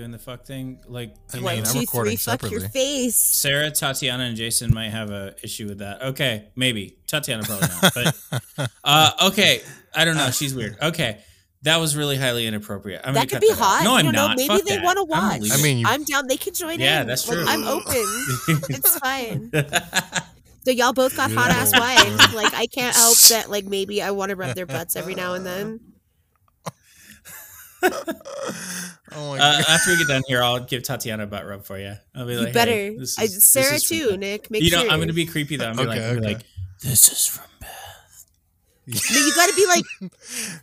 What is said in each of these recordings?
Are doing the fuck thing? Like, I you mean, know, I'm Two, recording three, fuck your separately. face. Sarah, Tatiana, and Jason might have a issue with that. Okay, maybe Tatiana probably not. But uh, okay, I don't know. She's weird. Okay, that was really highly inappropriate. I'm that could cut be that out. hot. No, I'm don't know. not. Maybe Fuck they want to I'm watch. I mean, you- I'm down. They can join Yeah, in. Yeah, that's Like, true. I'm open. it's fine. So y'all both got hot ass wives. Like I can't help that. Like maybe I want to rub their butts every now and then. Oh my Uh, after we get done here, I'll give Tatiana a butt rub for you. I'll be You like, hey, better. this I, is- this Sarah is too, Nick. Make You know, sure. I'm gonna be creepy though. I'm gonna be Okay, like, I'm be okay. like, this is from Beth. No, you got to be like,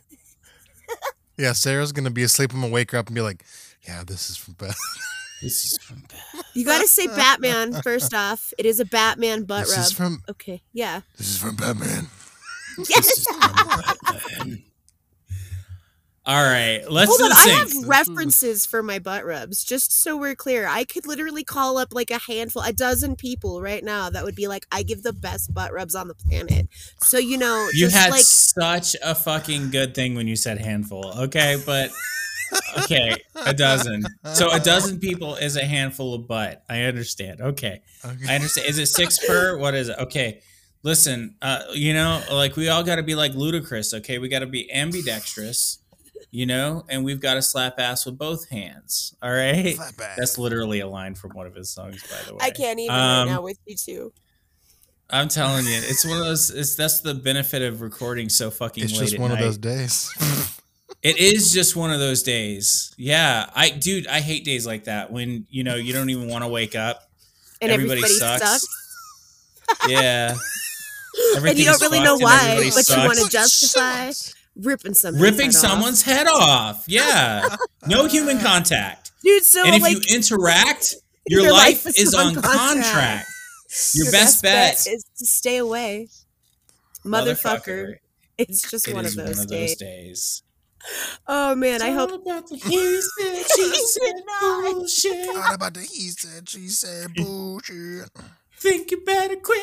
Yeah, Sarah's gonna be asleep. I'm gonna wake her up and be like, "Yeah, this is from Beth. This is from Beth. you got to say Batman first off. It is a Batman butt this rub. is from okay, yeah. this is from Batman." This Yes. is from Batman. All right, let's Hold on, the I have references for my butt rubs, just so we're clear. I could literally call up like a handful, a dozen people right now that would be like, I give the best butt rubs on the planet. So you know, You just had like such a fucking good thing when you said handful. Okay, but okay, a dozen. So a dozen people is a handful of butt. I understand. Okay, I understand. Is it six per? What is it? Okay, listen. Uh, you know, like we all got to be like ludicrous. Okay, we got to be ambidextrous. You know, and we've got to slap ass with both hands. All right. Flatback. That's literally a line from one of his songs, by the way. I can't even Um, right now with you two. I'm telling you, it's one of those. It's that's the benefit of recording so fucking It's late just at one of those days. It is just one of those days. Yeah, I dude, I hate days like that when you know you don't even want to wake up. And everybody everybody, sucks. sucks. Yeah, and you don't really know why, everybody but you want to sucks. justify ripping something. ripping someone's head off. Yeah, no human contact. Dude, so and if like you interact, your, Your life, life is, is on on contract. contract. Your, best, bet, is to stay away. Motherfucker. It's just It one is of those one of days. those days. Oh man, I hope about the he said, she said bullshit. What about the he said, she said bullshit? Think you better quit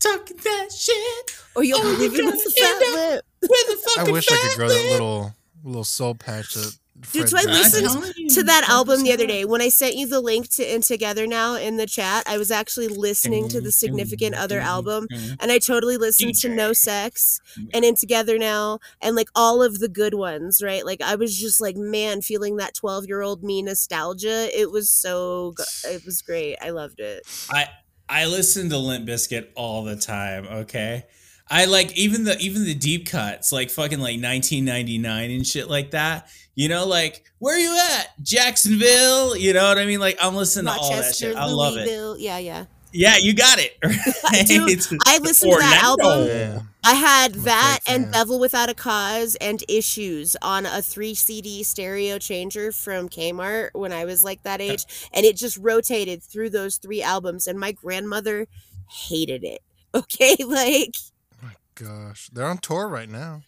talking that shit. or you'll Oh, be you leaving with gotta the end fat up- lip. With the fuck I wish I could fat grow that little little soul patch that. Dude, so I listened to that album the other day when I sent you the link to In Together Now in the chat. I was actually listening to the Significant Other album, and I totally listened to No Sex and In Together Now and like all of the good ones, right? Like I was just like, man, feeling that twelve year old me nostalgia. It was so, go- it was great. I loved it. I I listen to Limp Bizkit all the time. Okay, I like even the even the deep cuts, like fucking like 1999 and shit like that. You know, like where are you at, Jacksonville? You know what I mean? Like I'm listening to all that Rochester, shit. I love it. Yeah, yeah. Yeah, you got it. Dude, Right? I listened to that album. Yeah. I had I'm that and. Devil Without a Cause and Issues on a three CD stereo changer from Kmart when I was like that age. And it just rotated through those three albums. And my grandmother hated it. Okay. Like, Gosh, they're on tour right now.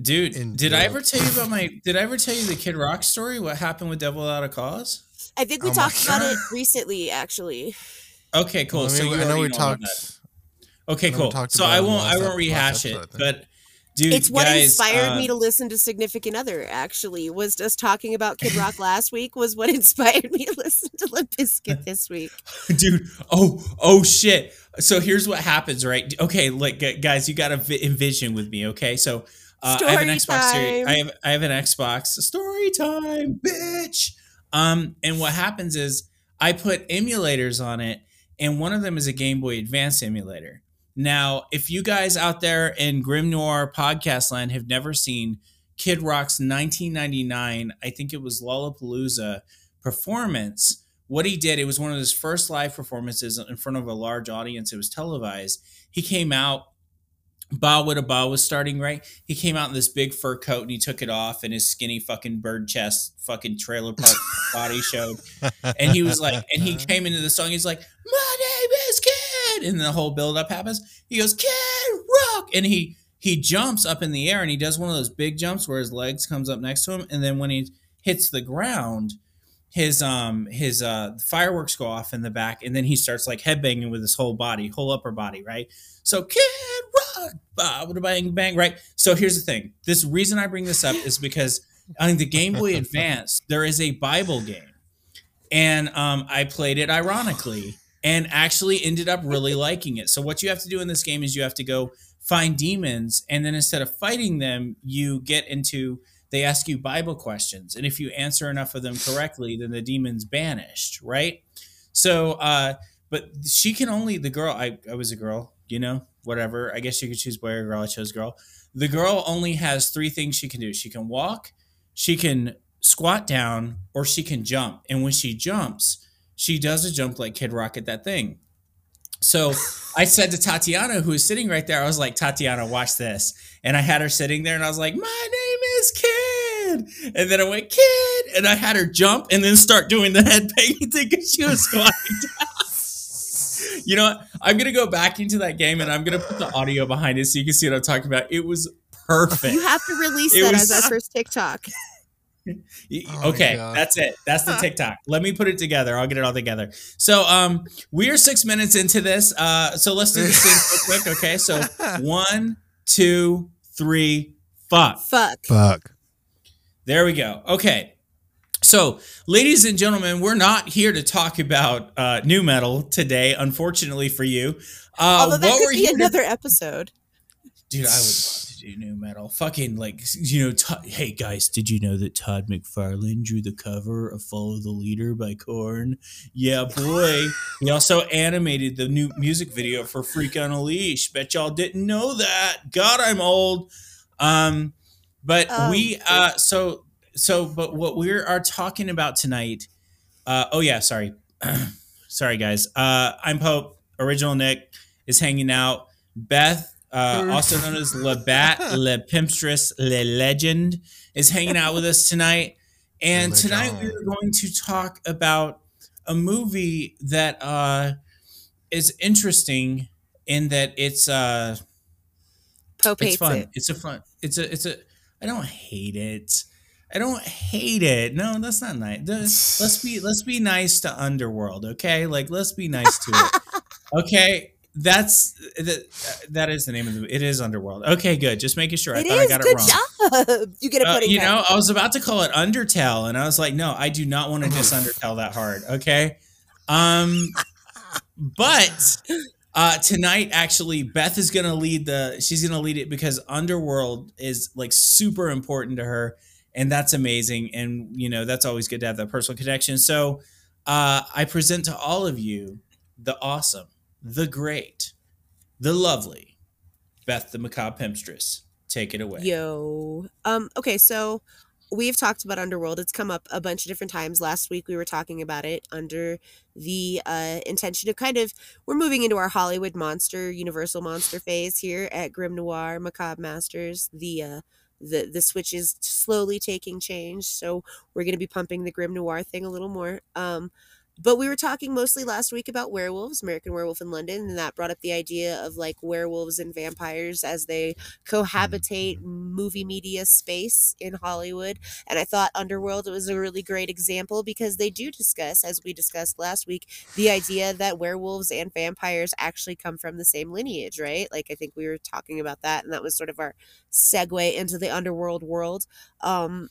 Dude, In did I ever tell you about my? Did I ever tell you the Kid Rock story? What happened with Devil Without a Cause? I think we Oh talked about it recently, actually. Okay, cool. Well, I so mean, you I know we about talked. Okay, I know we cool. talked So I it in the won't. I won't rehash last it. I. But dude, it's what guys, inspired uh, me to listen to Significant Other, actually, was us talking about Kid Rock last week, was what inspired me to listen to Limp Bizkit this week. dude oh oh shit. So here's what happens right? Okay like guys you gotta vi- envision with me okay? So uh, i have an xbox series i have i have an xbox. Story time bitch. Um and what happens is i put emulators on it and one of them is a game boy advance emulator now if you guys out there in grim noir podcast land have never seen kid rock's 1999 i think it was lollapalooza performance what he did, it was one of his first live performances in front of a large audience. It was televised. He came out, Bawitdaba was starting, right? He came out in this big fur coat and he took it off and his skinny fucking bird chest fucking trailer park body showed. And he was like, and he came into the song, he's like, My name is Kid. And the whole build up happens. He goes, Kid Rock. And he he jumps up in the air and he does one of those big jumps where his legs comes up next to him. And then when he hits the ground, his um his uh fireworks go off in the back and then he starts like headbanging with his whole body whole upper body right so kid rock bah, bang bang right so here's the thing this reason i bring this up is because on the Game Boy Advance, there is a Bible game, and um, I played it ironically and actually ended up really liking it. So what you have to do in this game is you have to go find demons, and then instead of fighting them, you get into they ask you Bible questions, and if you answer enough of them correctly, then the demon's banished, right? So, uh, but she can only the girl. I I was a girl, you know, whatever. I guess you could choose boy or girl. I chose girl. The girl only has three things she can do. She can walk, she can squat down, or she can jump. And when she jumps, she does a jump like Kid Rock at that thing. So I said to Tatiana, who was sitting right there, I was like, Tatiana, watch this. And I had her sitting there and I was like, my name is Kid. And then I went, Kid. And I had her jump and then start doing the head banging thing because she was squatting down. you know what? I'm going to go back into that game and I'm going to put the audio behind it so you can see what I'm talking about. It was perfect. You have to release It that was- as our first TikTok. Y- Oh okay, that's it. That's the TikTok. Let me put it together. I'll get it all together. So, um, we are six minutes into this. Uh, so let's do this thing real quick. Okay, so one, two, three, fuck. Fuck. Fuck. There we go. Okay. So, ladies and gentlemen, we're not here to talk about uh, nu metal today, unfortunately for you. Uh, Although that what could we're be here to another episode. Dude, I would love to do nu metal. Fucking like, you know, Todd, hey guys, did you know that Todd McFarlane drew the cover of Follow the Leader by Korn? Yeah, boy. he also animated the new music video for Freak on a Leash. Bet y'all didn't know that. God, I'm old. Um, but Oh, we, uh, so, so, but what we are talking about tonight, uh, oh yeah, sorry. sorry guys. Uh, I'm Pope. Original Nick is hanging out. Beth, uh, also known as Le Bat, Le Pimpstress, Le Legend, is hanging out with us tonight. And tonight we are going to talk about a movie that uh, is interesting in that it's uh, Pope it's fun. it. It's a fun. It's a. It's a. I don't hate it. I don't hate it. No, that's not nice. Let's be. Let's be nice to Underworld. Okay, like let's be nice to it. Okay, that's that. That is the name of the. It is Underworld. Okay, good. Just making sure. I It thought I got Good it wrong. job. You get a Uh, you cup. know, I was about to call it Undertale, and I was like, no, I do not want to diss Undertale that hard. Okay, um, but uh, tonight actually, Beth is gonna lead the. She's gonna lead it because Underworld is like super important to her, and that's amazing. And you know, that's always good to have that personal connection. So, uh, I present to all of you the awesome, the great, the lovely Beth the Macabre Pimpstress. Take it away. Yo. Um, okay, so we've talked about Underworld. It's come up a bunch of different times. Last week we were talking about it under the uh, intention of kind of we're moving into our Hollywood monster, Universal monster phase here at Grim Noir Macabre Masters. The uh, the the switch is slowly taking change, so we're going to be pumping the Grim Noir thing a little more. Um, but we were talking mostly last week about werewolves, American Werewolf in London, and that brought up the idea of like werewolves and vampires as they cohabitate movie media space in Hollywood. And I thought Underworld was a really great example because they do discuss, as we discussed last week, the idea that werewolves and vampires actually come from the same lineage, right? Like I think we were talking about that, and that was sort of our segue into the underworld world. Um,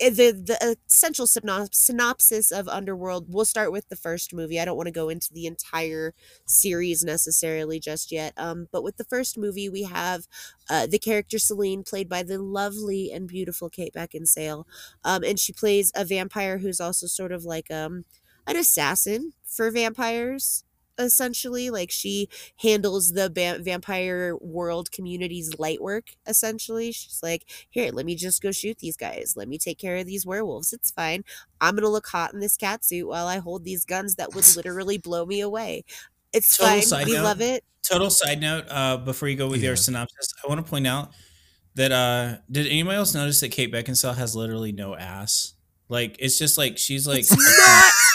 the the essential synop- synopsis of Underworld. We'll start with the first movie. I don't want to go into the entire series necessarily just yet. Um, but with the first movie, we have uh, the character Selene, played by the lovely and beautiful Kate Beckinsale, um, and she plays a vampire who's also sort of like um an assassin for vampires. Essentially, like she handles the ba- vampire world community's light work. Essentially, she's like, here, let me just go shoot these guys. Let me take care of these werewolves. It's fine. I'm gonna look hot in this cat suit while I hold these guns that would literally blow me away. It's Total fine. side We note. love it. Total side note, uh, before you go with your synopsis, I want to point out that uh, did anybody else notice that Kate Beckinsale has literally no ass? Like it's just like she's like It's not.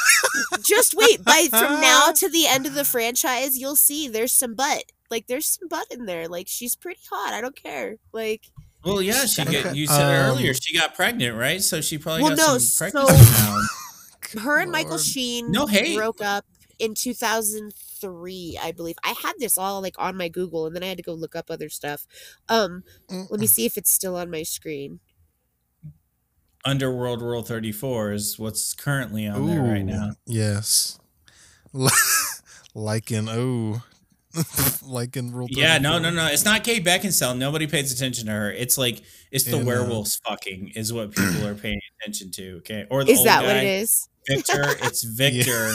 Just wait. By from now to the end of the franchise, you'll see there's some butt. Like there's some butt in there. Like she's pretty hot. I don't care. Like well, yeah, she Okay, get, you said um, earlier. She got pregnant, right? So she probably Well, got no, some pregnancy now. her and Michael Sheen No hate. broke up in 2003, I believe. I had this all like on my Google, and then I had to go look up other stuff. Um, let me see if it's still on my screen. Underworld Rule 34 is what's currently on there right now. Yes. like in oh, like in rule. Yeah, no, no, no. It's not Kate Beckinsale. Nobody pays attention to her. It's like it's the In, uh, werewolves fucking is what people are paying attention to. Okay, or the Is old that guy, what it is? Victor. It's Victor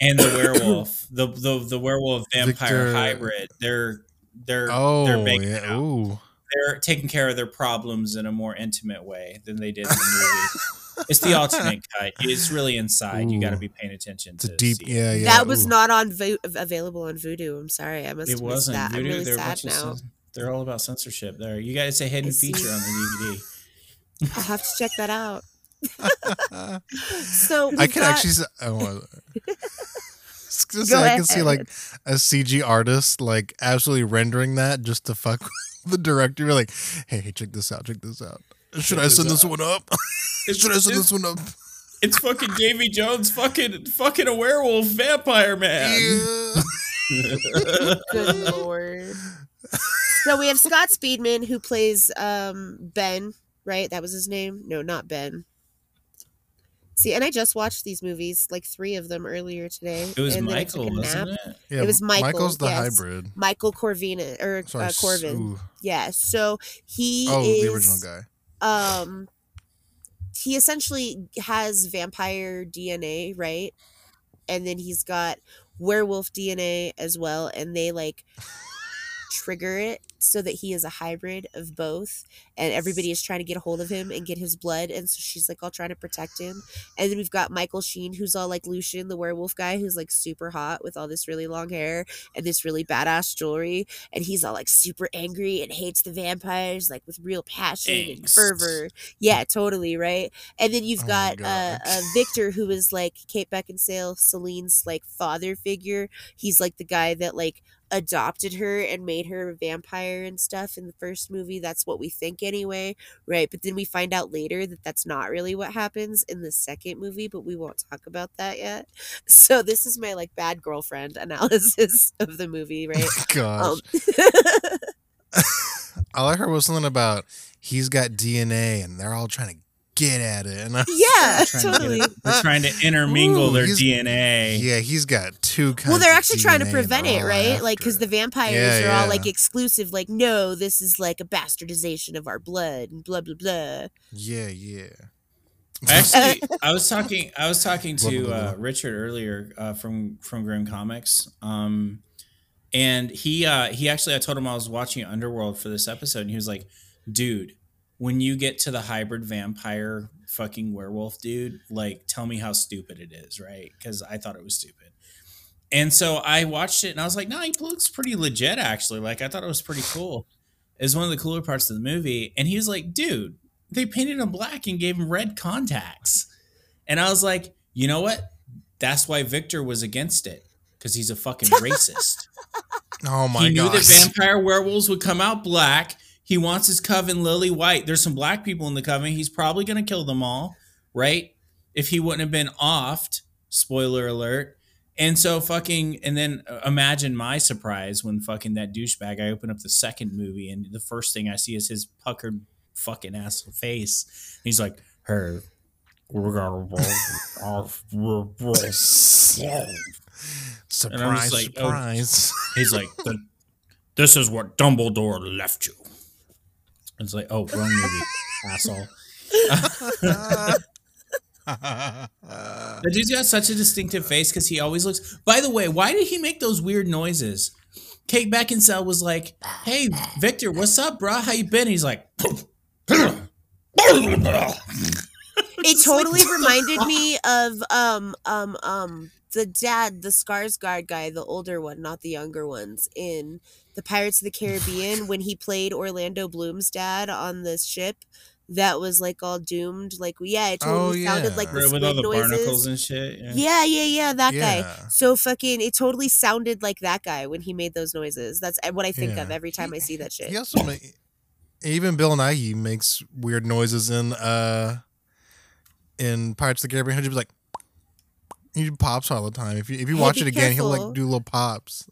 and the werewolf, the the the werewolf vampire Victor- hybrid. They're they're Oh they're making yeah. out. Ooh. They're taking care of their problems in a more intimate way than they did in the movie. it's the alternate cut. It's really inside. You got to be paying attention It's to a deep. see. Yeah, yeah. that was ooh. not on vo- available on Vudu. I'm sorry, I must It have missed wasn't. that. I'm Vudu, really they're, sad bunch of now. cens- they're all about censorship. There, you got it's a hidden feature on the DVD. I'll have to check that out. So I can got- actually. s- Oh, just Go I can see like a CG artist like absolutely rendering that just to fuck with the director. Be like, hey, hey, check this out. Check this out. Should I send this out. one up? It's, Should I send this one up? it's fucking Davy Jones, fucking fucking a werewolf vampire man. Yeah. Good lord. So we have Scott Speedman who plays um Ben, right? That was his name? No, not Ben. See, and I just watched these movies, like three of them earlier today. It was and then I took Michael, a wasn't it? Yeah, It was Michael, Michael's the yes. hybrid. Michael Corvina or Sorry, uh, Corvin. ooh. Yeah. So he Oh, is the original guy. um he essentially has vampire DNA, right? And then he's got werewolf DNA as well, and they like trigger it so that he is a hybrid of both and everybody is trying to get a hold of him and get his blood and so she's like all trying to protect him. And then we've got michael sheen who's all like lucian the werewolf guy who's like super hot with all this really long hair and this really badass jewelry and he's all like super angry and hates the vampires like with real passion and fervor. Yeah totally right? And then you've Oh got uh, uh victor who is like kate beckinsale selene's like father figure. He's like the guy that like adopted her and made her a vampire and stuff in the first movie. That's what we think anyway, right? But then we find out later that that's not really what happens in the second movie, but we won't talk about that yet. So this is my like bad girlfriend analysis of the movie, right? Gosh. um, All I heard was something about he's got DNA and they're all trying to get at it. And I, yeah, Trying totally. it- They're trying to intermingle Ooh, their DNA. yeah, he's got two kinds. Well, they're of actually trying to DNA and prevent they're it, all right? Like, because the vampires Yeah, are all like exclusive. Like, no, this is like a bastardization of our blood and blah blah blah. Yeah, yeah. Actually, I was talking. I was talking Blah, blah, to uh. Richard earlier uh, from from Grim Comics, um, and he uh, he actually I told him I was watching Underworld for this episode, and he was like, "Dude, when you get to the hybrid vampire fucking werewolf dude, like, tell me how stupid it is, right? Because I thought it was stupid." And so I watched it, and I was like, "No, he looks pretty legit, actually. Like, I thought it was pretty cool." It was one of the cooler parts of the movie, and he was like, "Dude." they painted him black and gave him red contacts. And I was like, you know what? That's why Victor was against it because he's a fucking racist. Oh my god. he knew god. that vampire werewolves would come out black. He wants his coven lily white. There's some black people in the coven. He's probably going to kill them all, right? If he wouldn't have been offed, spoiler alert. And so fucking, and then uh, imagine my surprise when fucking that douchebag, I open up the second movie and the first thing I see is his puckered fucking ass face. He's like, hey, we're gonna off. surprise, like, oh. surprise. He's like, "The- this is what Dumbledore left you. It's like, oh, wrong movie, asshole. The dude's got such a distinctive face because he always looks. By the way, why did he make those weird noises? Kate Beckinsale was like, "Hey, Victor, what's up, bro? How you been?" He's like, It totally reminded me of um um um the dad, the Skarsgård guy, the older one, not the younger ones, in the Pirates of the Caribbean when he played Orlando Bloom's dad on the ship that was like all doomed. Like yeah, it totally Oh, sounded yeah. like the with all squid the noises. barnacles and shit. Yeah. Yeah, yeah, yeah, that guy. So fucking, it totally sounded like that guy when he made those noises. That's uh, what I think of every time I see that shit. He also ma- even Bill Nighy makes weird noises in uh in Pirates of the Caribbean. He'll just be like he pops all the time. If you if you Hey, watch be it again, he'll like do little pops.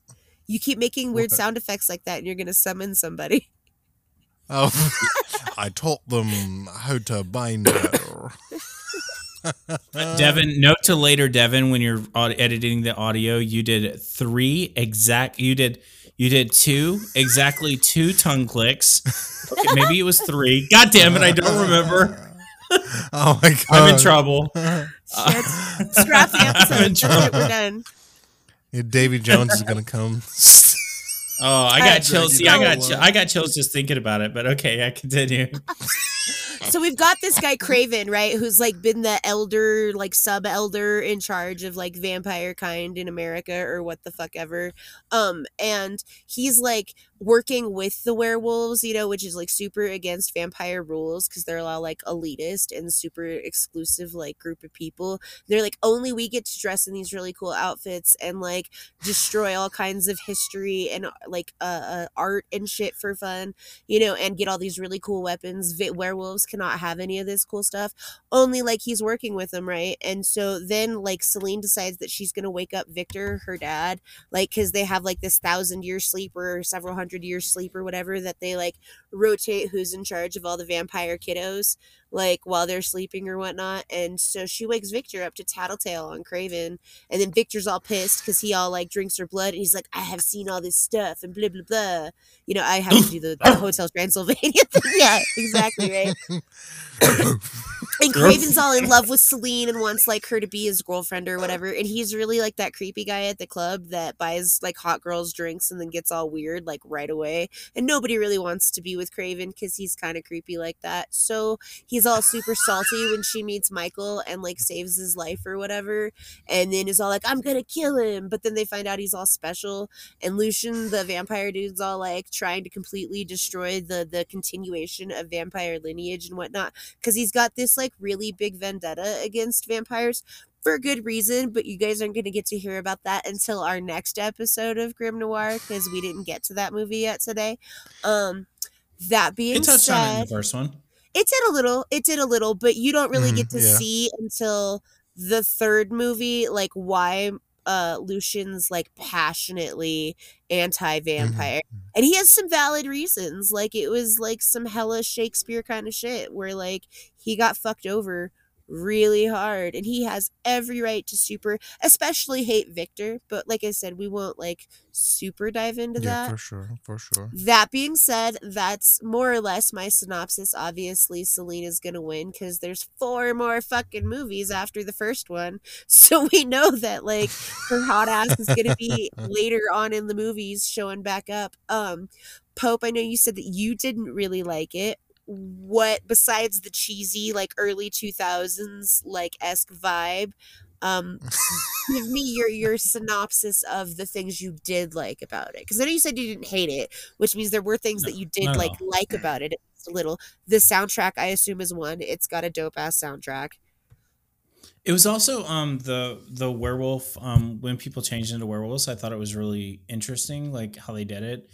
You keep making weird What? sound effects like that, and you're gonna summon somebody. Oh, I taught them how to bind her. Devin, note to later, Devin, when you're aud- editing the audio, you did three exact. You did you did two exactly two tongue clicks. Okay, maybe it was three. God damn it, I don't remember. oh my god. I'm in trouble. Shit. Scrap the I'm in episode. Trouble. We're done. Yeah, Davy Jones is gonna come. Oh, I I got agree. chills. See, I got No. I got chills just thinking about it. But okay, I continue. So we've got this guy Kraven, right, who's like been the elder, like sub elder in charge of like vampire kind in America or what the fuck ever. Um, and he's like working with the werewolves, you know, which is like super against vampire rules because they're all like elitist and super exclusive like group of people. They're like only we get to dress in these really cool outfits and like destroy all kinds of history and like uh, uh art and shit for fun you know, and get all these really cool weapons. Werewolves cannot have any of this cool stuff. Only like he's working with them, right? And so then like Selene decides that she's gonna wake up Victor, her dad, like because they have like this thousand year sleep or several hundred year sleep or whatever that they like rotate who's in charge of all the vampire kiddos like while they're sleeping or whatnot. And so she wakes Victor up to tattletale on Kraven. And then Victor's all pissed because he all like drinks her blood and he's like, I have seen all this stuff and blah blah blah. You know, I have to do the, the Hotel Transylvania thing. yeah, exactly, right. And Kraven's all in love with Selene and wants like her to be his girlfriend or whatever. And he's really like that creepy guy at the club that buys like hot girls drinks and then gets all weird like right away. And nobody really wants to be with Kraven because he's kind of creepy like that. So he's all super salty when she meets Michael and like saves his life or whatever. And then is all like, I'm gonna kill him. But then they find out he's all special. And Lucian, the vampire dude's all like trying to completely destroy the the continuation of vampire lineage and whatnot because he's got this like really big vendetta against vampires for a good reason, but you guys aren't going to get to hear about that until our next episode of Grim Noir because we didn't get to that movie yet today. Um, that being It touched on in said, the first one. It did a little, it did a little, but you don't really Mhm, get to yeah. see until the third movie, like why uh Lucian's like passionately anti-vampire. And he has some valid reasons. Like it was like some hella Shakespeare kind of shit where like he got fucked over really hard and he has every right to super especially hate Victor, but like I said, we won't like super dive into yeah, that. for sure, for sure. That being said, that's more or less my synopsis. Obviously, Selena's gonna win because there's four more fucking movies after the first one, so we know that like her hot ass is gonna be later on in the movies showing back up. Um, Pope, I know you said that you didn't really like it. What besides the cheesy like early two thousands like esque vibe? Um, give me your your synopsis of the things you did like about it because i know you said you didn't hate it which means there were things that you did like like about it a little the soundtrack i assume is one it's got a dope ass soundtrack It was also um the the werewolf um when people changed into werewolves. I thought it was really interesting, like how they did it.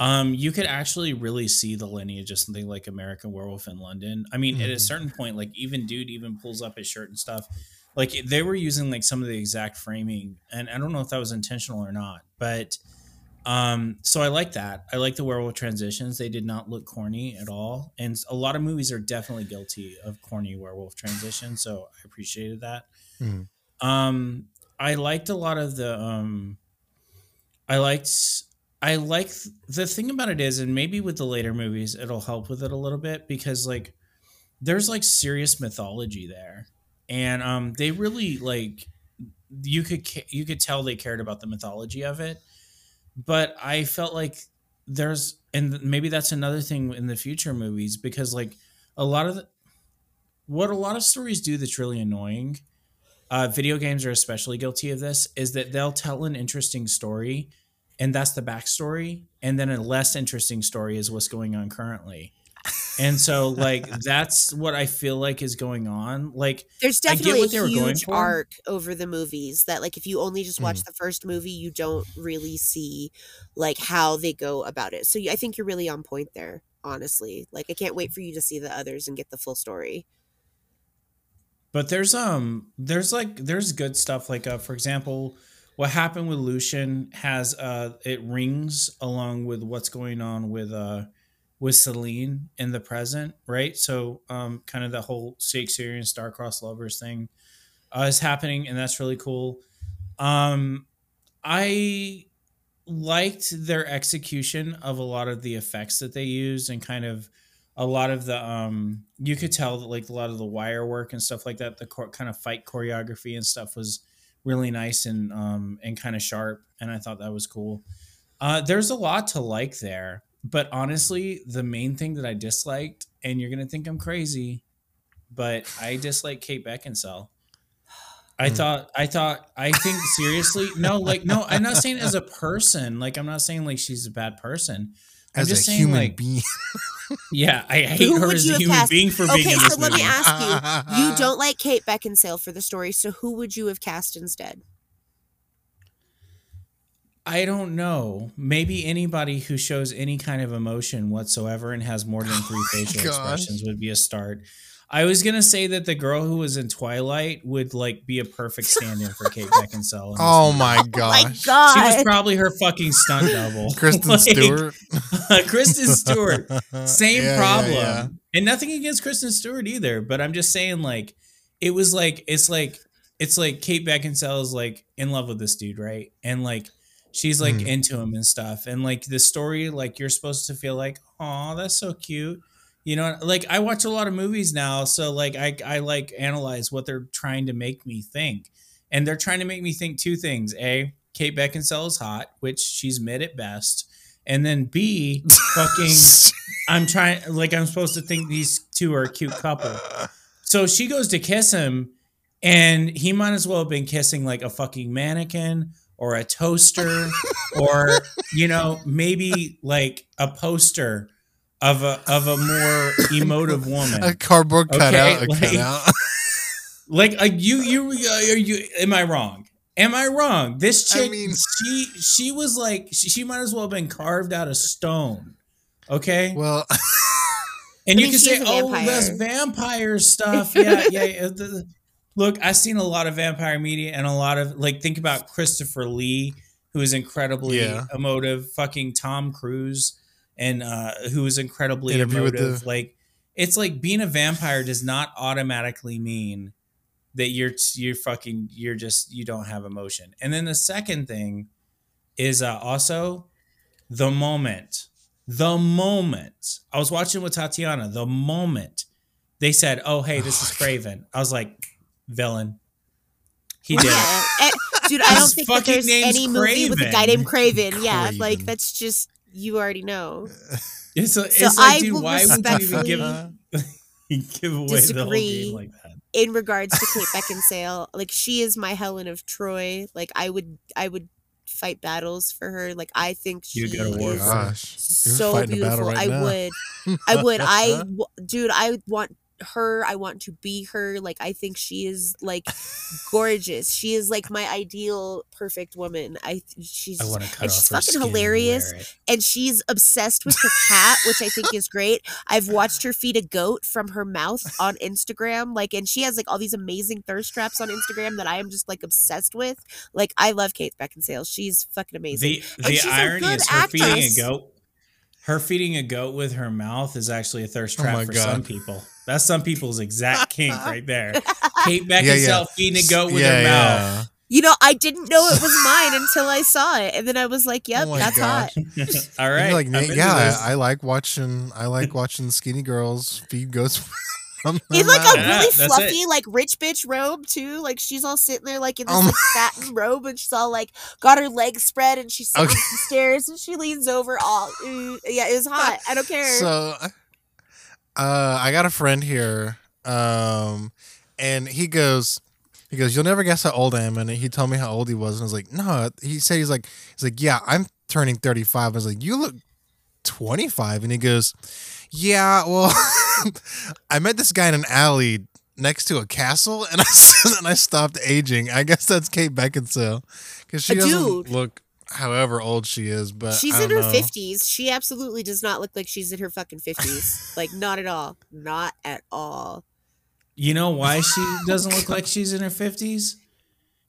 Um, you could actually really see the lineage of something like American Werewolf in London. I mean, at a Mhm. certain point, like even dude even pulls up his shirt and stuff. Like they were using like some of the exact framing, and I don't know if that was intentional or not, but um, so I like that. I like the werewolf transitions. They did not look corny at all, and a lot of movies are definitely guilty of corny werewolf transitions. So I appreciated that. Mhm. Um, I liked a lot of the. Um, I liked. I like the thing about it is, and maybe with the later movies, it'll help with it a little bit because like there's like serious mythology there, and um, they really like you could ca- you could tell they cared about the mythology of it, but I felt like there's and maybe that's another thing in the future movies because like a lot of the, what a lot of stories do that's really annoying uh, video games are especially guilty of this is that they'll tell an interesting story and that's the backstory. And then a less interesting story is what's going on currently. And so like that's what i feel like is going on. Like there's I get definitely what they a were going huge for. arc over the movies that like if you only just watch Mhm. the first movie you don't really see like how they go about it. So i think you're really on point there honestly. Like i can't wait for you to see the others and get the full story. But there's um there's like there's good stuff like uh for example what happened with Lucian has uh it rings along with what's going on with uh with Selene in the present, right? So, um, kind of the whole Shakespearean star-crossed lovers thing uh, is happening, and that's really cool. Um, I liked their execution of a lot of the effects that they used, and kind of a lot of the um, you could tell that like a lot of the wire work and stuff like that, the co- kind of fight choreography and stuff was really nice and um, and kind of sharp, and I thought that was cool. Uh, there's a lot to like there, but honestly, the main thing that I disliked, and you're gonna think I'm crazy, but I dislike Kate Beckinsale. I Hmm. thought, I thought, I think seriously, no, like, no, I'm not saying as a person, like, I'm not saying like she's a bad person. As a saying, human like, being. yeah, I hate Who her as a human cast? being for being Okay, in so this let me ask you. You don't like Kate Beckinsale for the story, so who would you have cast instead? I don't know. Maybe anybody who shows any kind of emotion whatsoever and has more than three Oh facial expressions would be a start. I was gonna say that the girl who was in Twilight would like be a perfect stand-in for Kate Beckinsale. Oh movie. my Oh my gosh. god! She was probably her fucking stunt double. Kristen Like, Stewart. Kristen Stewart. Same Yeah, yeah, problem. yeah. And nothing against Kristen Stewart either, but I'm just saying like it was like it's like it's like Kate Beckinsale is like in love with this dude, right? And like she's like Mhm. into him and stuff. And like the story, like you're supposed to feel like, oh, that's so cute. You know, like I watch a lot of movies now, so like I I like analyze what they're trying to make me think. And they're trying to make me think two things. A, Kate Beckinsale is hot, which she's mid at best. And then B, fucking I'm trying like I'm supposed to think these two are a cute couple. So she goes to kiss him, and he might as well have been kissing like a fucking mannequin or a toaster, or you know maybe like a poster of a of a more emotive woman. a cardboard Okay, cutout. A like- cutout. Like uh, you you are you? Am I wrong? Am I wrong? This I chick, mean- she she was like she, she might as well have been carved out of stone. Okay, well, And I you mean, can say, she's "Oh, vampire." that's vampire stuff." Yeah, yeah. yeah. The- the- Look, I've seen a lot of vampire media and a lot of like think about Christopher Lee, who is incredibly Yeah. emotive. Fucking Tom Cruise, and uh, who is incredibly Interview with emotive. the- Like it's like being a vampire does not automatically mean that you're you're fucking you're just you don't have emotion. And then the second thing is uh, also the moment. The moment I was watching with Tatiana, the moment they said, "Oh, hey, this is Kraven," I was like, "Villain." He did it. Yeah, dude. I don't think that there's name's any movie with a guy named Kraven. Yeah, like that's just you already know. It's, a, So it's like, I dude, will why would you even give, respectfully give away the whole disagree. game like that? in regards to Kate Beckinsale, like she is my Helen of Troy. Like I would, I would fight battles for her. Like I think she You'd go to war oh is. Gosh, so fighting a beautiful. right I now. would, I would, I, w- dude, I want her. I want to be her. Like I think she is like gorgeous. She is like my ideal perfect woman. I, she's I want to cut and she's fucking and hilarious. wear and she's obsessed with her cat, which I think is great. I've watched her feed a goat from her mouth on Instagram, like, and she has like all these amazing thirst traps on Instagram that I am just like obsessed with. Like, I love Kate Beckinsale; she's fucking amazing. The And the irony is her feeding actress. a goat. Her feeding a goat with her mouth is actually a thirst Oh trap my for God. some people. That's some people's exact kink right there. Kate Beckinsale Yeah, yeah. feeding a goat with yeah, her mouth. You know, I didn't know it was mine until I saw it, and then I was like, "Yep, Oh that's gosh. hot." All And right. you're like, I'm "Nate, into yeah. I, I like watching. I like watching skinny girls feed goats. from their In like a. Yeah, really that's fluffy, like rich bitch robe too. Like she's all sitting there like in this Oh like satin robe, and she's all like got her legs spread, and she's sitting Okay. the stairs, and she leans over. All ooh, yeah, it was hot. I don't care. So, uh, I got a friend here, um, and he goes, he goes, you'll never guess how old I am, and he told me how old he was, and I was like, no, he said he's like, he's like, yeah, I'm turning 35. I was like, you look 25, and he goes, yeah, well, I met this guy in an alley next to a castle, and I and I stopped aging. I guess that's Kate Beckinsale because she doesn't dude. look however old she is, but she's in her know. fifties. She absolutely does not look like she's in her fucking fifties. like not at all. Not at all. You know why she doesn't look like she's in her 50s?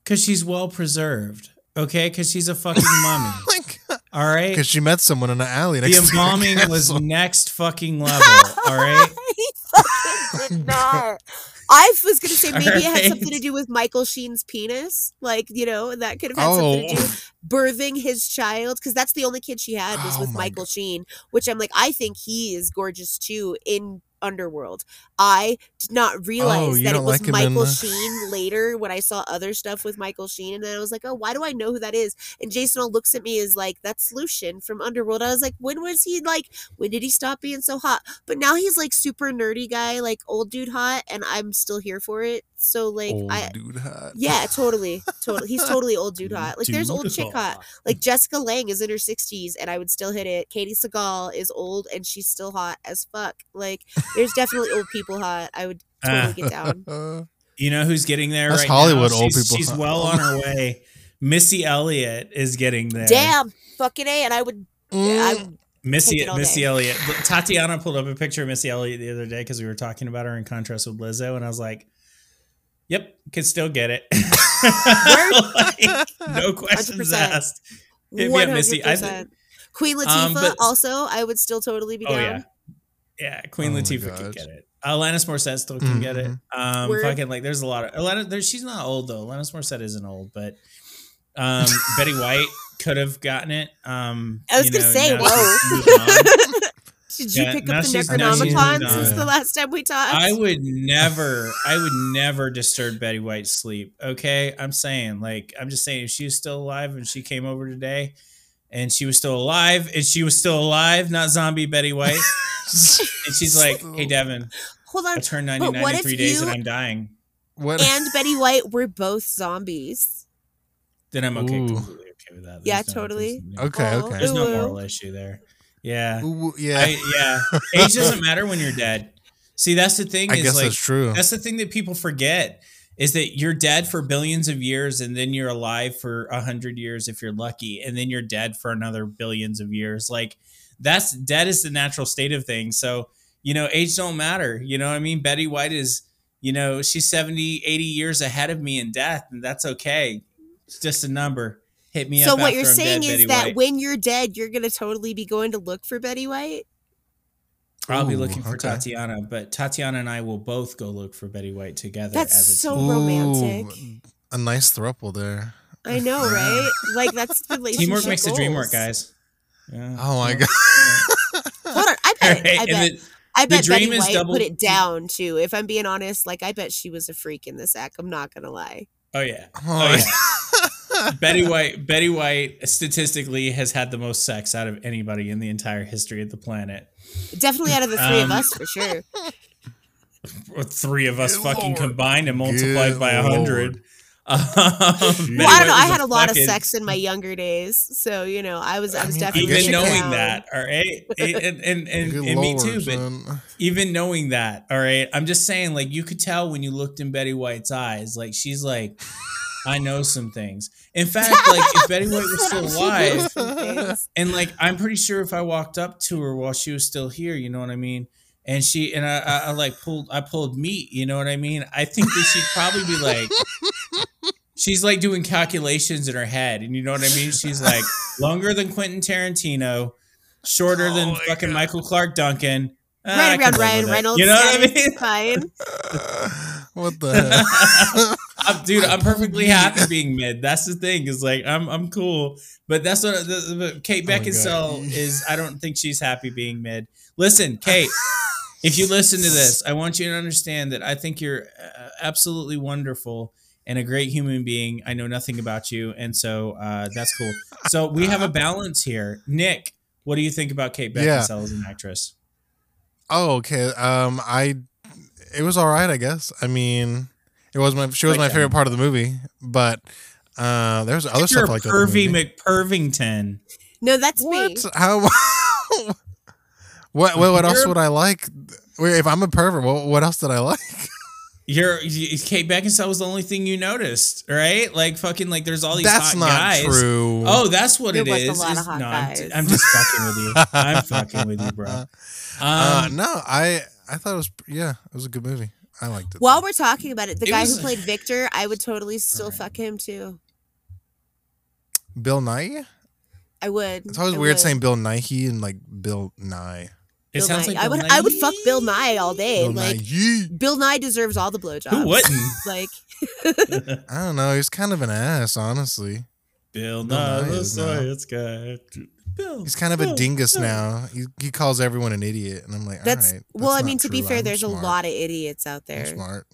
Because she's well preserved. Okay? Because she's a fucking mummy. Oh like, All right. because she met someone in an alley. The next to embalming was next fucking level. All right. he fucking did not. I was gonna say maybe it had something to do with Michael Sheen's penis, like you know that could have had something to do Oh, with birthing his child because that's the only kid she had was Oh with my Michael Sheen, which I'm like I think he is gorgeous too in Underworld. I did not realize Oh, that it was like Michael Sheen later when I saw other stuff with Michael Sheen, and then I was like, oh, why do I know who that is? And Jason all looks at me as like that's Lucian from Underworld. I was like, when was he like? When did he stop being so hot? But now he's like super nerdy guy, like old dude hot, and I'm still here for it. So like old I dude hot. yeah, totally, totally. He's totally old dude hot. Like there's old Dude chick hot. Like Jessica Lange is in her 60s and I would still hit it. Katey Sagal is old and she's still hot as fuck. Like there's definitely old people hot. I would totally get down. Uh, You know who's getting there That's right Hollywood now? old she's, people. She's well on her way. Missy Elliott is getting there. Damn, fucking A. And I would, I mm, would Missy Take it all Missy day. Elliott. Tatiana pulled up a picture of Missy Elliott the other day because we were talking about her in contrast with Lizzo, and I was like, "Yep, could still get it." Like, no questions 100%. asked. Hit me up, Missy. I 100%. Queen Latifah Um, but- also, I would still totally be Oh yeah, yeah. Queen Oh my Latifah could gosh. get it. Alanis Morissette still can get it. Um, Word. fucking like, there's a lot of Alanis. There, she's not old though. Alanis Morissette isn't old, but um, Betty White could have gotten it. Um, I was you gonna know, say, whoa. she's moved on. Did you Yeah, pick now up the she's- now she's Necronomicon since the last time we talked? I would never, I would never disturb Betty White's sleep. Okay, I'm saying, like, I'm just saying, if she was still alive and she came over today, and she was still alive, and she was still alive, not zombie Betty White, and she's like, "Hey, Devin, Hold I on. turned But 99 what in three days, and I'm dying." what? and Betty White were both zombies. Then I'm okay, Ooh. completely okay with that. Yeah, no- totally. no- Okay, okay. There's no moral issue there. Yeah, Ooh, yeah, I, yeah. Age doesn't matter when you're dead. See, that's the thing. I is guess like that's true. That's the thing that people forget is that you're dead for billions of years and then you're alive for a hundred years if you're lucky, and then you're dead for another billions of years. Like that's dead is the natural state of things. So, you know, age don't matter. You know what I mean? Betty White is, you know, she's 70, 80 years ahead of me in death, and that's okay. It's just a number. Hit me So up. what you're I'm saying dead, is Betty that White. when you're dead, you're gonna totally be going to look for Betty White. I'll be looking for okay. Tatiana, but Tatiana and I will both go look for Betty White together That's as a so team. romantic. a nice throuple there. I know, right? Like that's the relationship Teamwork makes the dream work, guys. Yeah. Oh my god. Hold on, I bet, Alright, I bet, the- I the bet Betty dream is White double- put it down too. If I'm being honest, like I bet she was a freak in this act. I'm not gonna lie. oh yeah. Oh, Oh, Betty White. Betty White statistically has had the most sex out of anybody in the entire history of the planet. Definitely out of the three of Um, us for sure. Three of us Good fucking lord. combined and multiplied Good by a hundred. Um, Well, I don't know. I had a lot of sex in my younger days, so you know, I was I I was mean, definitely Even knowing down. that, all right, and and and, and, and me lord, too. But son. even knowing that, all right, I'm just saying, like you could tell when you looked in Betty White's eyes, like she's like, I know some things. In fact, like if Betty White was still alive, knows some things. and like I'm pretty sure if I walked up to her while she was still here, you know what I mean, and she and I, I, I like pulled I pulled meat, you know what I mean. I think that she'd probably be like. She's like doing calculations in her head, and you know what I mean. She's like longer than Quentin Tarantino, shorter Oh than fucking God. Michael Clarke Duncan. Ah, Right can around Ryan. Reynolds. You know what I mean? Fine. what the? I'm, dude, I'm perfectly happy being mid. That's the thing is like I'm I'm cool, but that's what the, the, Kate Oh Beckinsale God. is. I don't think she's happy being mid. Listen, Kate, if you listen to this, I want you to understand that I think you're uh, absolutely wonderful and a great human being. I know nothing about you, and so uh, that's cool. So we have a balance here. Nick, what do you think about Kate Yeah. Beckinsale as an actress? Oh, okay. Um, I it was all right, I guess. I mean, it was my she was my Okay. favorite part of the movie, but uh, there's other You're stuff a like that. in the pervy. McPervington. No, that's me. What? How? what? What, what else would I like? If I'm a pervert, what, what else did I like? You're you- Kate Beckinsale was the only thing you noticed, right? Like fucking like there's all these That's hot not guys. true. Oh, that's what There it was a lot of hot no, I'm, guys. I'm just fucking with you. I'm fucking with you, bro. Um, uh, no, I I thought it was yeah, it was a good movie. I liked it. While we're talking about it, the It guy was- who played Victor, I would totally still Alright. fuck him too. Bill Nye. I would. It's always I weird would. saying Bill Nighy and like Bill Nye. It Bill sounds Nye. like I Bill would. I would fuck Bill Nye all day. Bill like Nighy. Bill Nye deserves all the blowjobs. Who wouldn't? Like I don't know. He's kind of an ass, honestly. Bill Bill Nye Nye the is now. Science Guy. Bill. He's kind of a dingus Bill. now. He, he calls everyone an idiot, and I'm like, that's all right. well. I mean, to be fair, I'm there's smart. a lot of idiots out I'm there. smart.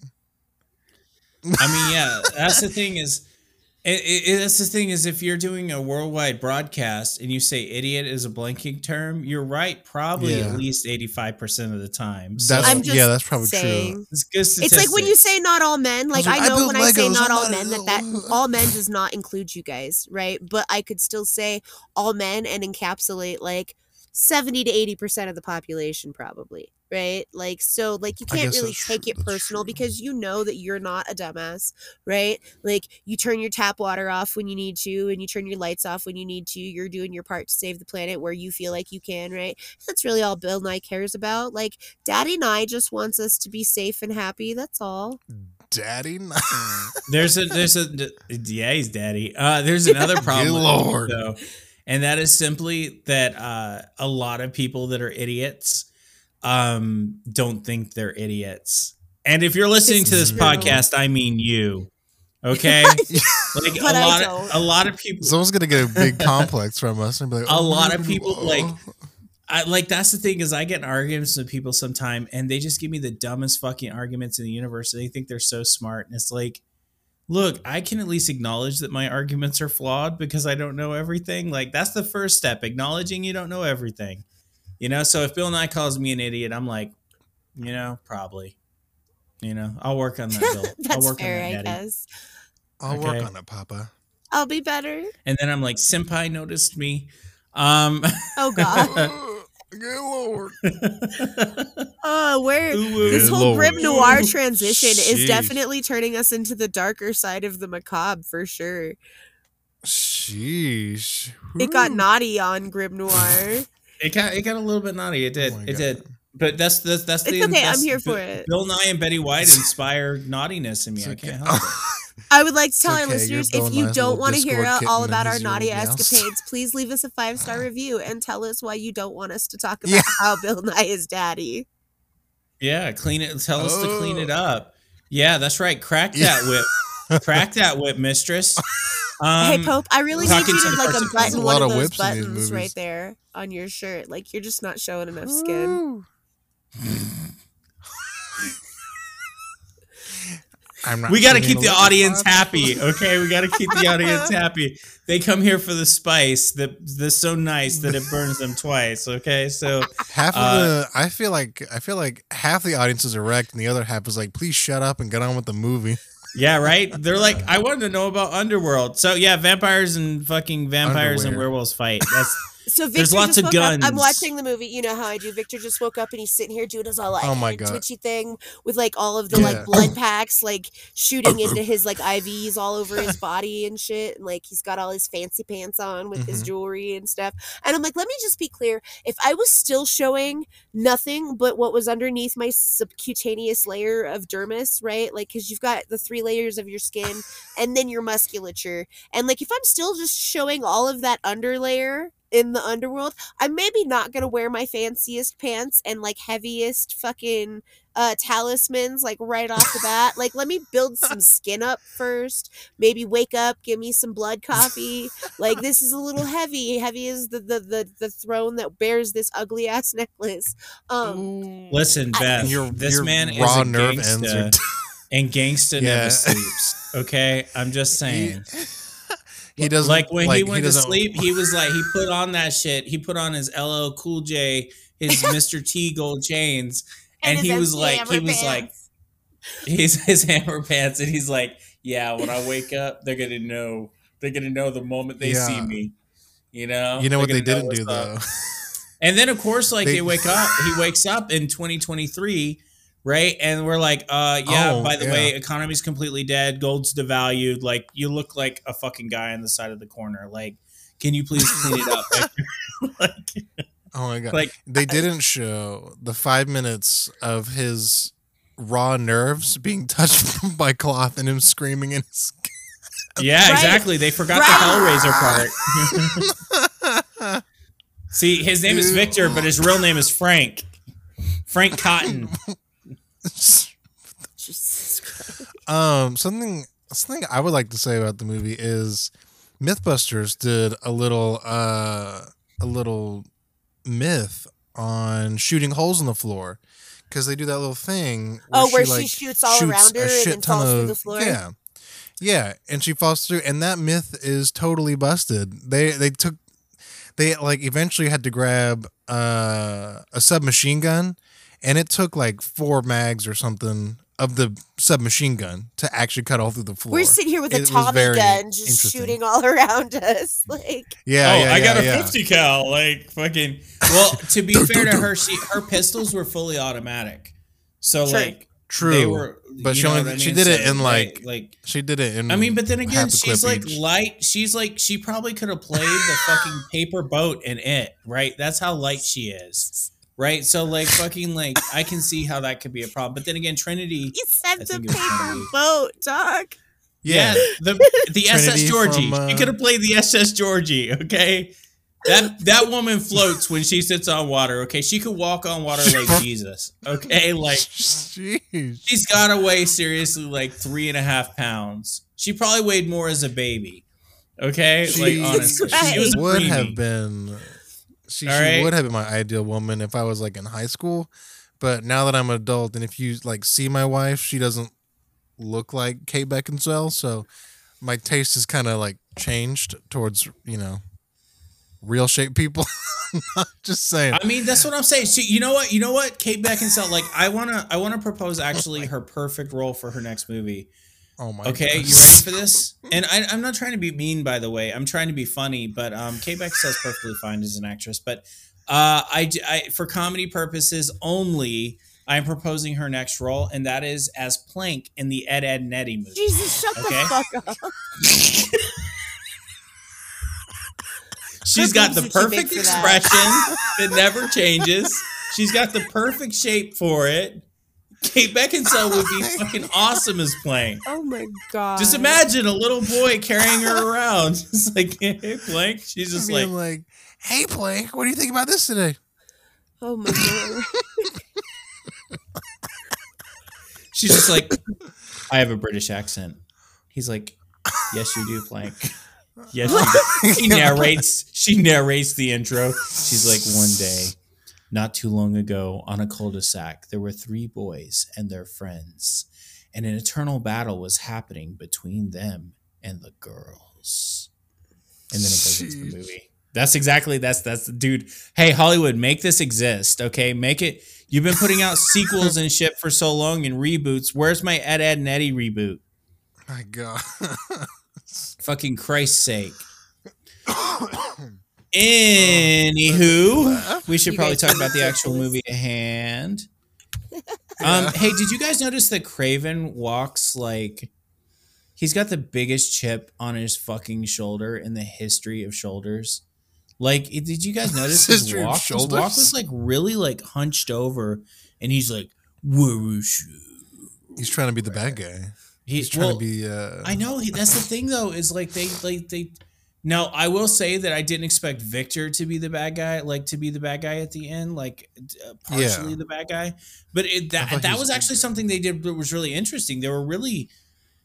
I mean, yeah, that's the thing is, it, it, that's the thing is, if you're doing a worldwide broadcast and you say "idiot" is a blanking term, you're right, probably Yeah. at least eighty five percent of the time. So That's I'm just yeah, that's probably saying. true. it's good. It's like when you say not all men. Like was like, I I know build when I say not all men that that all men does not include you guys, right? But I could still say all men and encapsulate like seventy to eighty percent of the population, probably, right? Like so, like you can't really take true, it personal true. because you know that you're not a dumbass, right? Like you turn your tap water off when you need to, and you turn your lights off when you need to. You're doing your part to save the planet where you feel like you can, right? That's really all Bill Nye cares about. Like Daddy Nye just wants us to be safe and happy. That's all. Daddy. Nye. there's a there's a yeah he's daddy. Uh, there's another problem, Lord. though, and that is simply that uh, a lot of people that are idiots um, don't think they're idiots. And if you're listening to this true. podcast, I mean you. Okay, like a lot of a lot of people. Someone's gonna get a big complex from us and be like, A "Oh, lot of people, blah, like. I like that's the thing is I get in arguments with people sometime and they just give me the dumbest fucking arguments in the universe. They think they're so smart, and it's like, look, I can at least acknowledge that my arguments are flawed because I don't know everything. Like that's the first step, acknowledging you don't know everything. You know, so if Bill Nye calls me an idiot, I'm like, you know, probably. You know, I'll work on that, Bill. I'll That's work fair, on I that, Daddy. guess. I'll okay. work on it, Papa. I'll be better. And then I'm like, Senpai noticed me. Um, Oh God. Good lord. Oh, where Ooh, this Good whole grim noir transition is definitely turning us into the darker side of the macabre for sure. Sheesh. It got naughty on grim noir. It got it got a little bit naughty. It did. Oh it God. did. But that's that's that's It's the okay, I'm here for it. Bill Nye and Betty White inspire naughtiness in me. It's I can't help it. I would like to tell It's our listeners if you don't want to hear Discord uh, kitten all about our naughty escapades, please leave us a five star review and tell us why you don't want us to talk about Yeah. how Bill Nye is daddy. Yeah, clean it. Tell us to clean it Oh. up. Yeah, that's right. Crack Yeah. that whip. Crack that whip, mistress. Um, hey Pope, I really need you to to like person- unbutton There's a one of of those whips buttons right there on your shirt. Like you're just not showing enough skin. I'm not We got to keep the audience pod. happy, okay? We got to keep the audience happy. They come here for the spice that that's so nice that it burns them twice, okay? So Half of Uh, the, I feel like, I feel like half the audience is erect, and the other half is like, please shut up and get on with the movie. Yeah, right? They're like, I wanted to know about Underworld. So yeah, vampires and fucking vampires and werewolves fight. That's So Victor There's lots of woke up. I'm watching the movie. You know how I do. Victor just woke up and he's sitting here doing his all like Oh my God. twitchy thing with like all of the Yeah. like blood packs like shooting into his like IVs all over his body and shit. And like he's got all his fancy pants on with his Mhm. jewelry and stuff. And I'm like, let me just be clear. If I was still showing nothing but what was underneath my subcutaneous layer of dermis, right? Like, because you've got the three layers of your skin and then your musculature. And like, if I'm still just showing all of that underlayer in the underworld, I'm maybe not gonna wear my fanciest pants and like heaviest fucking uh talismans like right off the bat. Like, let me build some skin up first. Maybe wake up, give me some blood coffee. Like, this is a little heavy. Heavy is the the the, the throne that bears this ugly ass necklace. Um, listen, I- Beth. Your- this your man is raw a nerve ends gangsta, are- and gangsta Yeah. never sleeps. Okay, I'm just saying. He doesn't like when he like, went to sleep, he was like he put on that shit. He put on his LL Cool J, his Mr. T gold chains, and, he was like he Hammer was like pants. he's his hammer pants, and he's like, yeah, when I wake up, they're gonna know. They're gonna know the moment they see me. You know. You know what They're they gonna know didn't do up. though. And then of course, like They- they wake up, he wakes up in 2023, right? And we're like, uh, yeah. Oh, by the yeah. way, economy's completely dead. Gold's devalued. Like you look like a fucking guy on the side of the corner. Like, can you please clean it up? Like, like, Oh my god! like they didn't show the five minutes of his raw nerves being touched by cloth and him screaming in his. yeah, Right. exactly. They forgot Right. the Hellraiser part. See, his name is Victor, but his real name is Frank. Frank Cotton. Jesus Christ. Um, something something I would like to say about the movie is MythBusters did a little uh a little myth on shooting holes in the floor because they do that little thing. Oh, where she shoots all around her and shit then ton falls through the floor? Yeah, yeah, and she falls through, and that myth is totally busted. They they took they like eventually had to grab uh, a submachine gun, and it took like four mags or something of the submachine gun to actually cut all through the floor. We're sitting here with a It was Tommy gun just shooting all around us. Like, Yeah, oh, yeah, I got yeah, a yeah. 50 cal. Like fucking. Well, to be fair to her, she her pistols were fully automatic. So True. like True, they were. but she only- what I she mean? did it in, right, like, like. She did it in. I mean, but then again, she's like each. light. She's like she probably could have played the fucking paper boat in it, right? That's how light she is, right? So like fucking like I can see how that could be a problem. But then again, Trinity, he said I the think it was paper boat, dog. yeah, yeah, the the SS Georgie, from, uh, she could have played the SS Georgie, okay? That that woman floats when she sits on water, okay? She could walk on water like Jesus, okay? Like Jeez. She's got to weigh seriously like three and a half pounds. She probably weighed more as a baby. Okay, She like honestly, Right. she was a would preemie. have been she, she right. would have been my ideal woman if I was like in high school. But now that I'm an adult and if you like see my wife, she doesn't look like Kate Beckinsale, so my taste has kind of like changed towards, you know, real shape people. Just saying. I mean, that's what I'm saying. She, you know what? You know what? Kate Beckinsale. Like, I wanna, I wanna propose oh actually her perfect role for her next movie. Oh my Okay, God. you ready for this? And I, I'm not trying to be mean, by the way. I'm trying to be funny, but um, Kate Beckinsale's perfectly fine as an actress. But uh, I, j- I- for comedy purposes only, I'm proposing her next role, and that is as Plank in the Ed, Edd n Eddy movie. Jesus, shut Okay. the fuck up. She's Her got the are too big perfect for that. expression that never changes. She's got the perfect shape for it. Kate Beckinsale would be fucking awesome as Plank. Oh my god. Just imagine a little boy carrying her around. It's like, hey, Plank. She's just Being like, like, hey Plank, what do you think about this today? Oh my god. she's just like, I have a British accent. He's like, yes, you do, Plank. Yes, you do. She narrates. She narrates the intro. She's like, one day, not too long ago, on a cul-de-sac, there were three boys and their friends, and an eternal battle was happening between them and the girls. And then it goes into the movie. That's exactly that's that's dude. Hey, Hollywood, make this exist, okay? Make it. You've been putting out sequels and shit for so long and reboots. Where's my Ed, Edd n Eddy reboot? My God. Fucking Christ's sake. Anywho, we should probably talk about the actual movie at hand. Um, hey, did you guys notice that Kraven walks like he's got the biggest chip on his fucking shoulder in the history of shoulders? Like, did you guys notice his walk? His walk was like really like hunched over, and he's like. He's trying to be the bad guy. He- He's trying well, to be uh I know he, that's the thing though is like they like they. Now I will say that I didn't expect Victor to be the bad guy, like to be the bad guy at the end, like uh, partially Yeah. the bad guy. But it, that that was actually something they did that was really interesting. There were really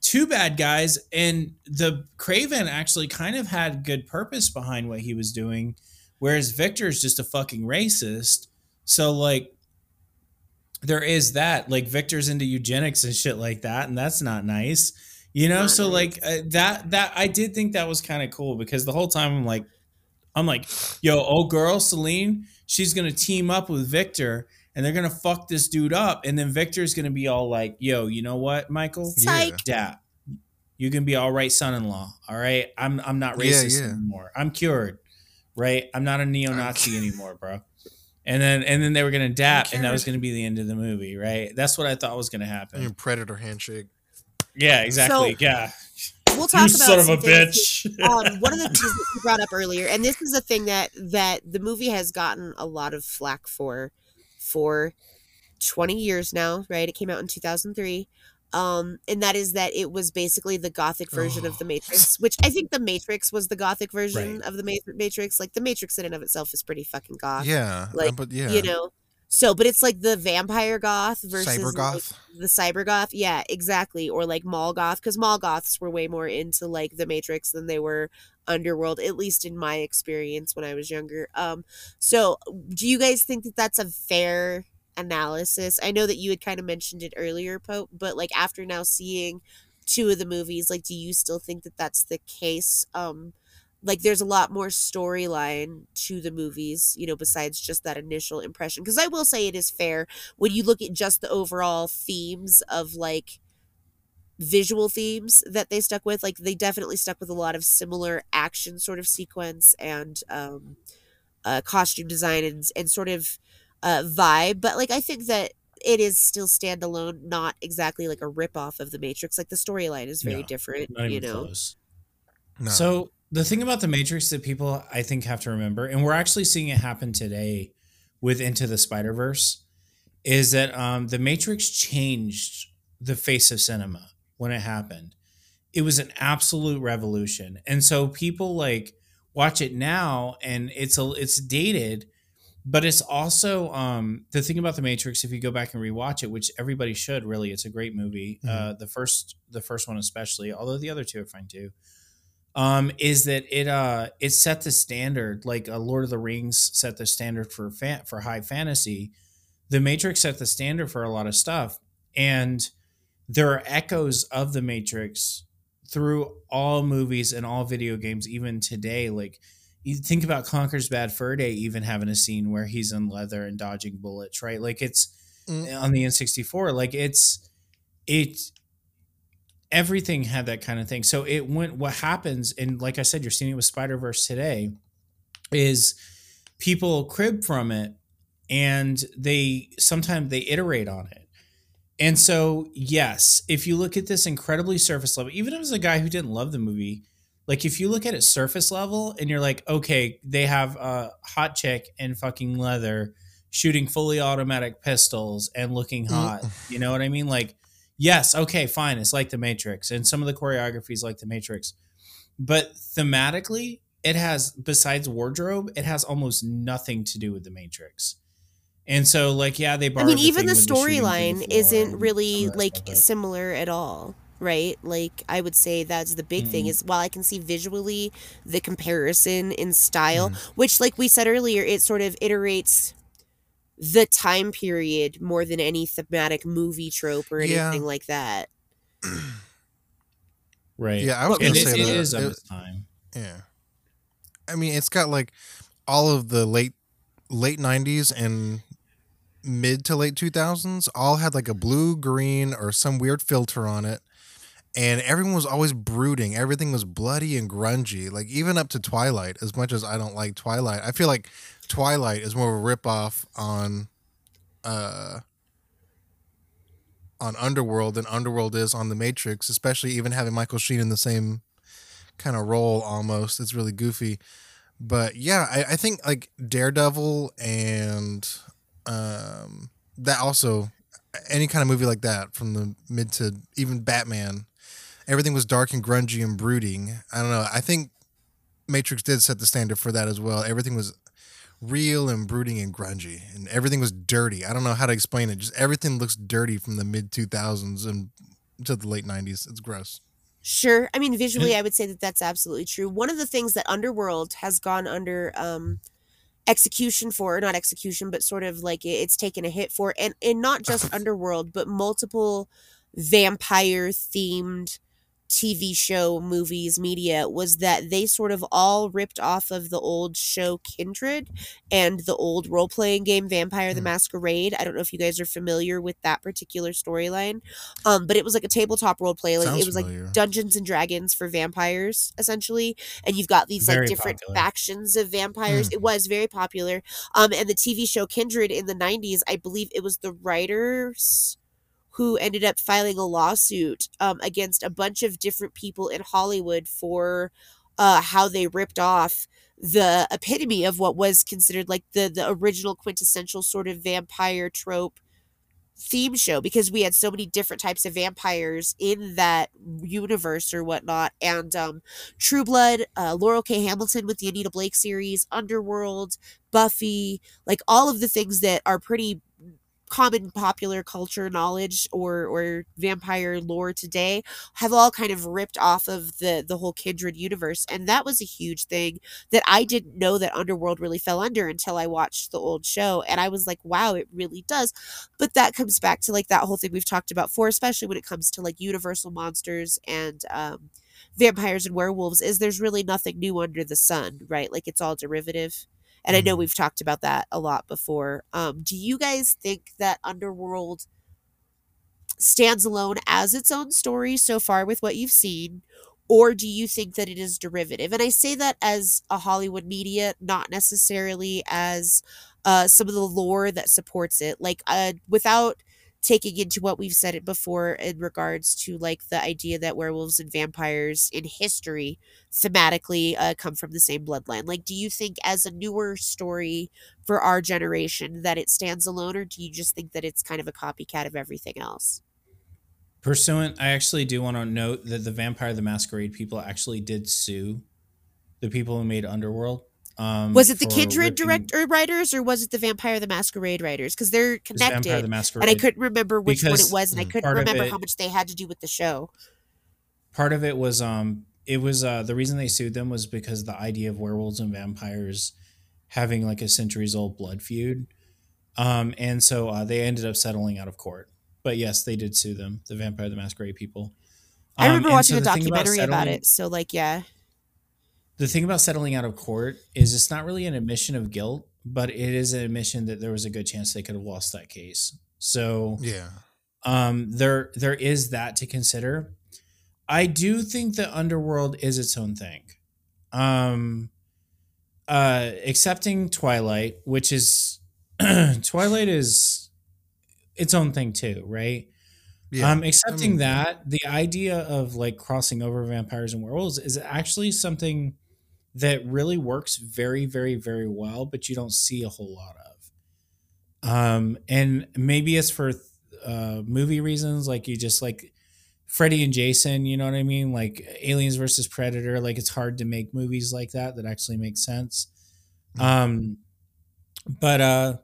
two bad guys, and the Kraven actually kind of had good purpose behind what he was doing, whereas Victor is just a fucking racist. So like there is that like Victor's into eugenics and shit like that, and that's not nice. You know, so like uh, that that I did think that was kind of cool because the whole time I'm like I'm like, yo, old girl Selene, she's gonna team up with Victor and they're gonna fuck this dude up, and then Victor's gonna be all like, yo, you know what, Michael? Psych. Dad, you can be all right, son-in-law. All right, I'm I'm not racist yeah. anymore. I'm cured. Right, I'm not a neo-Nazi anymore, bro. And then and then they were gonna dap, and that was gonna be the end of the movie. Right, that's what I thought was gonna I happen. mean, predator handshake. Yeah, exactly. So- yeah, We'll talk you about son of a bitch. um, one of the things that you brought up earlier, and this is a thing that that the movie has gotten a lot of flack for for 20 years now, right? It came out in 2003. Um, and that is that it was basically the gothic version of the Matrix, which I think the Matrix was the gothic version Right. of the Matrix. Like the Matrix in and of itself is pretty fucking goth. Yeah, uh, Like, but yeah, You know. So, but it's like the vampire goth versus cyber like, the cyber goth. Yeah, exactly. Or like mall goth, because mall goths were way more into like the Matrix than they were underworld, at least in my experience when I was younger. Um, so do you guys think that that's a fair analysis? I know that you had kind of mentioned it earlier, Pope, but like after now seeing two of the movies, like, do you still think that that's the case? Um, like there's a lot more storyline to the movies you know besides just that initial impression because i will say it is fair when you look at just the overall themes of like visual themes that they stuck with like they definitely stuck with a lot of similar action sort of sequence and um uh costume design and, and sort of uh vibe but like i think that it is still standalone not exactly like a rip off of the matrix like the storyline is very No, different you know close. No. So the thing about the Matrix that people I think have to remember, and we're actually seeing it happen today with Into the Spider Verse, is that um, the Matrix changed the face of cinema when it happened. It was an absolute revolution, and so people like watch it now, and it's a it's dated, but it's also um, the thing about the Matrix. If you go back and rewatch it, which everybody should, really, it's a great movie. Uh, the first the first one especially, although the other two are fine too um, is that it uh it set the standard like uh, Lord of the Rings set the standard for fan- for high fantasy. The Matrix set the standard for a lot of stuff, and there are echoes of the Matrix through all movies and all video games, even today. Like you think about Conker's Bad Fur Day, even having a scene where he's in leather and dodging bullets, right? Like it's Mm. on the N64. Like it's it everything had that kind of thing. So it went what happens, and like I said, you're seeing it with Spider Verse today, is people crib from it and they sometimes they iterate on it. And so, yes, if you look at this incredibly surface level, even as a guy who didn't love the movie, like if you look at it surface level and you're like, okay, they have a hot chick in fucking leather shooting fully automatic pistols and looking mm-hmm. hot. You know what I mean? Like, yes, okay, fine. It's like the Matrix, and some of the choreography is like the Matrix, but thematically, it has besides wardrobe, it has almost nothing to do with the Matrix. And so, like, yeah, they. I mean, even the thing with shooting through the storyline isn't really some of that like similar at all, right? Like I would say that's the big thing Mhm. is while I can see visually the comparison in style, Mm-hmm. which like we said earlier, it sort of iterates the time period more than any thematic movie trope or Yeah. anything like that. right? Yeah, I was and gonna say it that. is of its time. Yeah. I mean, it's got like all of the late late 90s and mid to late 2000s all had like a blue, green or some weird filter on it. And everyone was always brooding. Everything was bloody and grungy. Like even up to Twilight, as much as I don't like Twilight. I feel like Twilight is more of a ripoff on uh on Underworld than Underworld is on The Matrix, especially even having Michael Sheen in the same kind of role almost. It's really goofy. But yeah, I, I think like Daredevil and um, that also any kind of movie like that from the mid to even Batman, everything was dark and grungy and brooding. I don't know. I think Matrix did set the standard for that as well. Everything was real and brooding and grungy, and everything was dirty. I don't know how to explain it. Just everything looks dirty from the mid 2000s and to the late 90s. It's gross. Sure. I mean, visually, I would say that that's absolutely true. One of the things that Underworld has gone under um, execution for, not execution, but sort of like it's taken a hit for, and and not just Underworld, but multiple vampire themed TV show, movies, media was that they sort of all ripped off of the old show Kindred and the old role playing game Vampire the Hmm. Masquerade. I don't know if you guys are familiar with that particular storyline, um, but it was like a tabletop role play. Like Sounds it was like. Dungeons and Dragons for vampires, essentially. And you've got these Very like different popular. factions of vampires. Mm. It was very popular. Um, and the TV show Kindred in the '90s, I believe it was the writers who ended up filing a lawsuit um, against a bunch of different people in Hollywood for uh, how they ripped off the epitome of what was considered like the the original quintessential sort of vampire trope theme show because we had so many different types of vampires in that universe or whatnot. And um, True Blood, uh, Laurell K. Hamilton with the Anita Blake series, Underworld, Buffy, like all of the things that are pretty common popular culture knowledge or or vampire lore today have all kind of ripped off of the the whole kindred universe and that was a huge thing that I didn't know that underworld really fell under until I watched the old show and I was like wow it really does. But that comes back to like that whole thing we've talked about for especially when it comes to like universal monsters and um vampires and werewolves is there's really nothing new under the sun right? Like it's all derivative and I know Mhm. we've talked about that a lot before. Um, do you guys think that Underworld stands alone as its own story so far with what you've seen? Or do you think that it is derivative? And I say that as a Hollywood media, not necessarily as uh, some of the lore that supports it. Like, uh, without taking into what we've said it before in regards to like the idea that werewolves and vampires in history thematically uh, come from the same bloodline. Like, do you think as a newer story for our generation that it stands alone, or do you just think that it's kind of a copycat of everything else? Pursuant, I actually do want to note that the Vampire the Masquerade people actually did sue the people who made Underworld. Um, Was it the Kindred ripping- director writers, or was it the Vampire the Masquerade writers? Because they're connected, the Masquerade. and I couldn't remember which one it was, and I Mm. couldn't remember it- how much they had to do with the show. part of it was um it was uh the reason they sued them was because the idea of werewolves and vampires having like a centuries old blood feud um and so uh, they ended up settling out of court but yes they did sue them the vampire the masquerade people I Um, remember watching so a documentary about, settling- it, so like, yeah, the thing about settling out of court is it's not really an admission of guilt but it is an admission that there was a good chance they could have lost that case so Yeah. um there there is that to consider i do think the underworld is its own thing um uh accepting twilight which is twilight is its own thing too right Yeah. um accepting mean- that the idea of like crossing over vampires and werewolves is actually something that really works very very very well but you don't see a whole lot of um and maybe it's for uh movie reasons like you just like Freddy and Jason, you know what I mean? Like Aliens versus Predator, like it's hard to make movies like that that actually make sense. Um but uh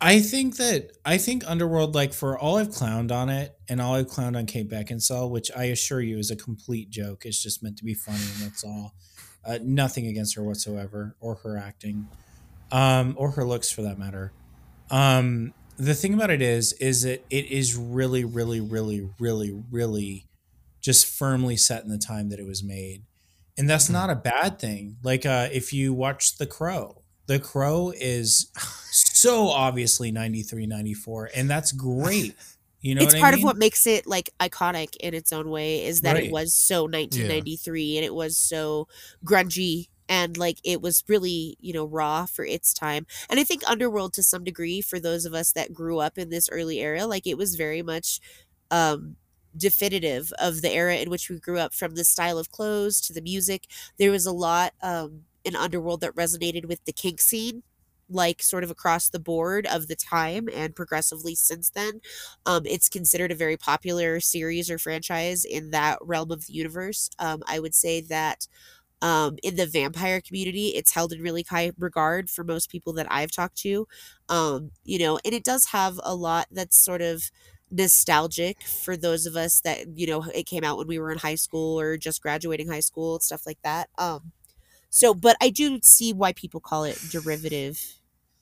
I think that I think Underworld, like for all I've clowned on it and all I've clowned on Kate Beckinsale, which I assure you is a complete joke. It's just meant to be funny and that's all. Uh, nothing against her whatsoever or her acting, um, or her looks for that matter. Um, the thing about it is, is that it is really, really, really, really, really just firmly set in the time that it was made. And that's not a bad thing. Like uh, if you watch The Crow, The Crow is so obviously 93, 94, and that's great. You know it's part I mean? of what makes it like iconic in its own way is that Right. it was so 1993 and it was so grungy and like it was really you know raw for its time and i think underworld to some degree for those of us that grew up in this early era like it was very much um definitive of the era in which we grew up from the style of clothes to the music there was a lot um in underworld that resonated with the kink scene like sort of across the board of the time and progressively since then um, it's considered a very popular series or franchise in that realm of the universe. Um, I would say that um, in the vampire community, it's held in really high regard for most people that I've talked to. Um, you know, and it does have a lot that's sort of nostalgic for those of us that you know it came out when we were in high school or just graduating high school stuff like that. Um, so, but I do see why people call it derivative,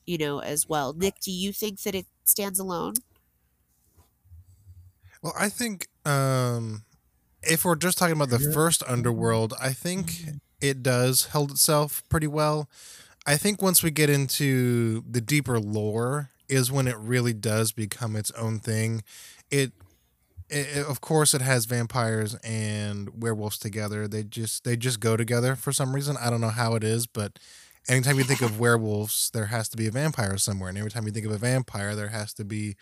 you know, as well. Nick, do you think that it stands alone? Well, I think um, if we're just talking about the first Underworld, I think it does held itself pretty well. I think once we get into the deeper lore, is when it really does become its own thing. It, it, it- of course, it has vampires and werewolves together. They just they just go together for some reason. I don't know how it is, but anytime you think of werewolves, there has to be a vampire somewhere, and every time you think of a vampire, there has to be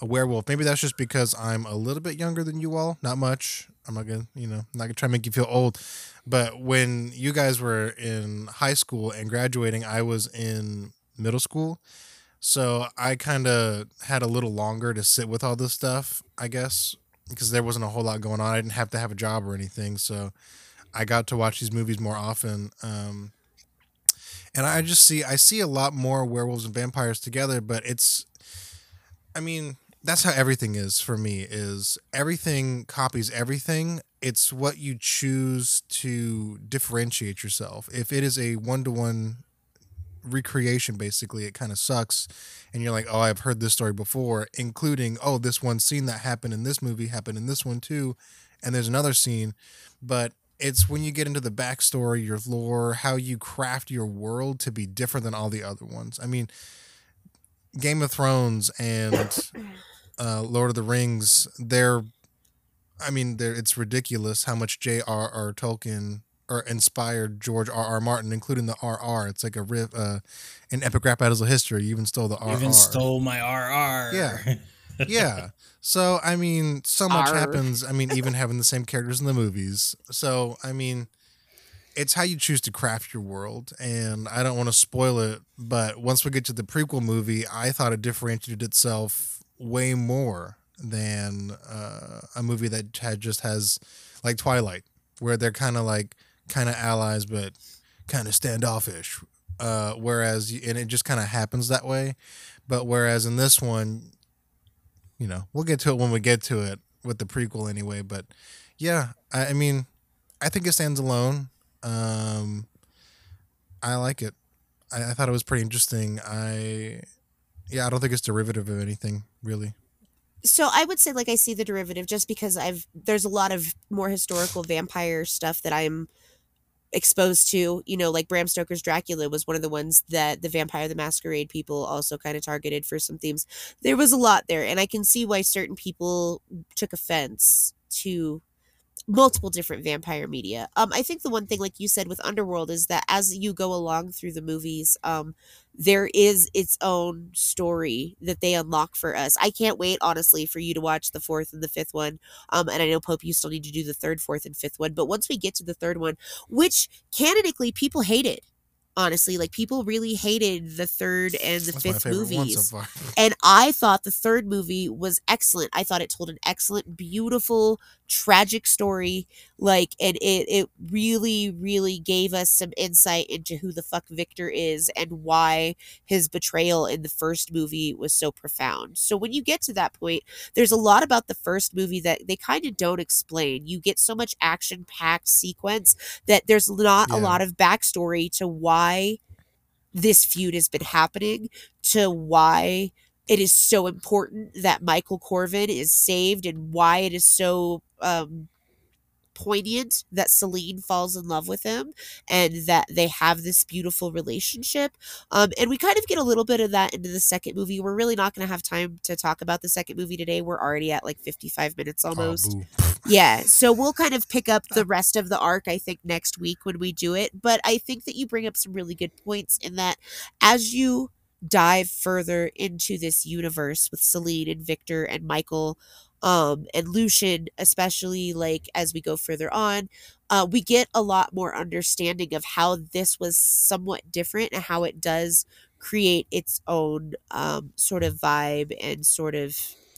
a werewolf. Maybe that's just because I'm a little bit younger than you all. Not much. I'm not gonna, you know, not gonna try to make you feel old. But when you guys were in high school and graduating, I was in middle school. So I kind of had a little longer to sit with all this stuff, I guess, because there wasn't a whole lot going on. I didn't have to have a job or anything, so I got to watch these movies more often. Um, and I just see I see a lot more werewolves and vampires together, but it's I mean, that's how everything is for me is everything copies everything. It's what you choose to differentiate yourself. If it is a one-to-one recreation basically, it kind of sucks and you're like, "Oh, I've heard this story before," including, "Oh, this one scene that happened in this movie happened in this one too." And there's another scene, but it's when you get into the backstory, your lore, how you craft your world to be different than all the other ones. I mean, Game of Thrones and uh, Lord of the Rings, they're, I mean, they're, it's ridiculous how much J.R.R. Tolkien or inspired George R. R. Martin, including the R.R. It's like a riff, uh, an epic rap battles of history. You even stole the R.R. You even stole my RR. Yeah. yeah. So I mean, so much Arr. happens. I mean, even having the same characters in the movies. So I mean, it's how you choose to craft your world, and I don't want to spoil it. But once we get to the prequel movie, I thought it differentiated itself way more than uh, a movie that had just has like Twilight, where they're kind of like kind of allies, but kind of standoffish. Uh, whereas, and it just kind of happens that way. But whereas in this one, you know, we'll get to it when we get to it with the prequel anyway. But yeah, I, I mean, I think it stands alone. Um, I like it. I, I thought it was pretty interesting. I, yeah, I don't think it's derivative of anything really. so I would say like I see the derivative just because I've there's a lot of more historical vampire stuff that I'm exposed to. You know, like Bram Stoker's Dracula was one of the ones that the Vampire the Masquerade people also kind of targeted for some themes. There was a lot there, and I can see why certain people took offense to multiple different vampire media. Um, I think the one thing, like you said, with Underworld is that as you go along through the movies, um, there is its own story that they unlock for us. I can't wait, honestly, for you to watch the fourth and the fifth one. Um, and I know Pope, you still need to do the third, fourth, and fifth one. But once we get to the third one, which canonically people hated, honestly, like people really hated the third and the That's fifth movies. so. And I thought the third movie was excellent. I thought it told an excellent, beautiful, tragic story. Like, and it it really, really gave us some insight into who the fuck Victor is and why his betrayal in the first movie was so profound. So when you get to that point, there's a lot about the first movie that they kind of don't explain. You get so much action packed sequence that there's not a lot of backstory to why this feud has been happening to why it is so important that Michael Corvin is saved and why it is so um poignant that Selene falls in love with him and that they have this beautiful relationship. Um, and we kind of get a little bit of that into the second movie. We're really not going to have time to talk about the second movie today. We're already at like 55 minutes Oh, almost. boo. Yeah, so we'll kind of pick up the rest of the arc, I think, next week when we do it. But I think that you bring up some really good points in that as you dive further into this universe with Selene and Victor and Michael um, and Lucian, especially like as we go further on, uh, we get a lot more understanding of how this was somewhat different and how it does create its own um, sort of vibe and sort of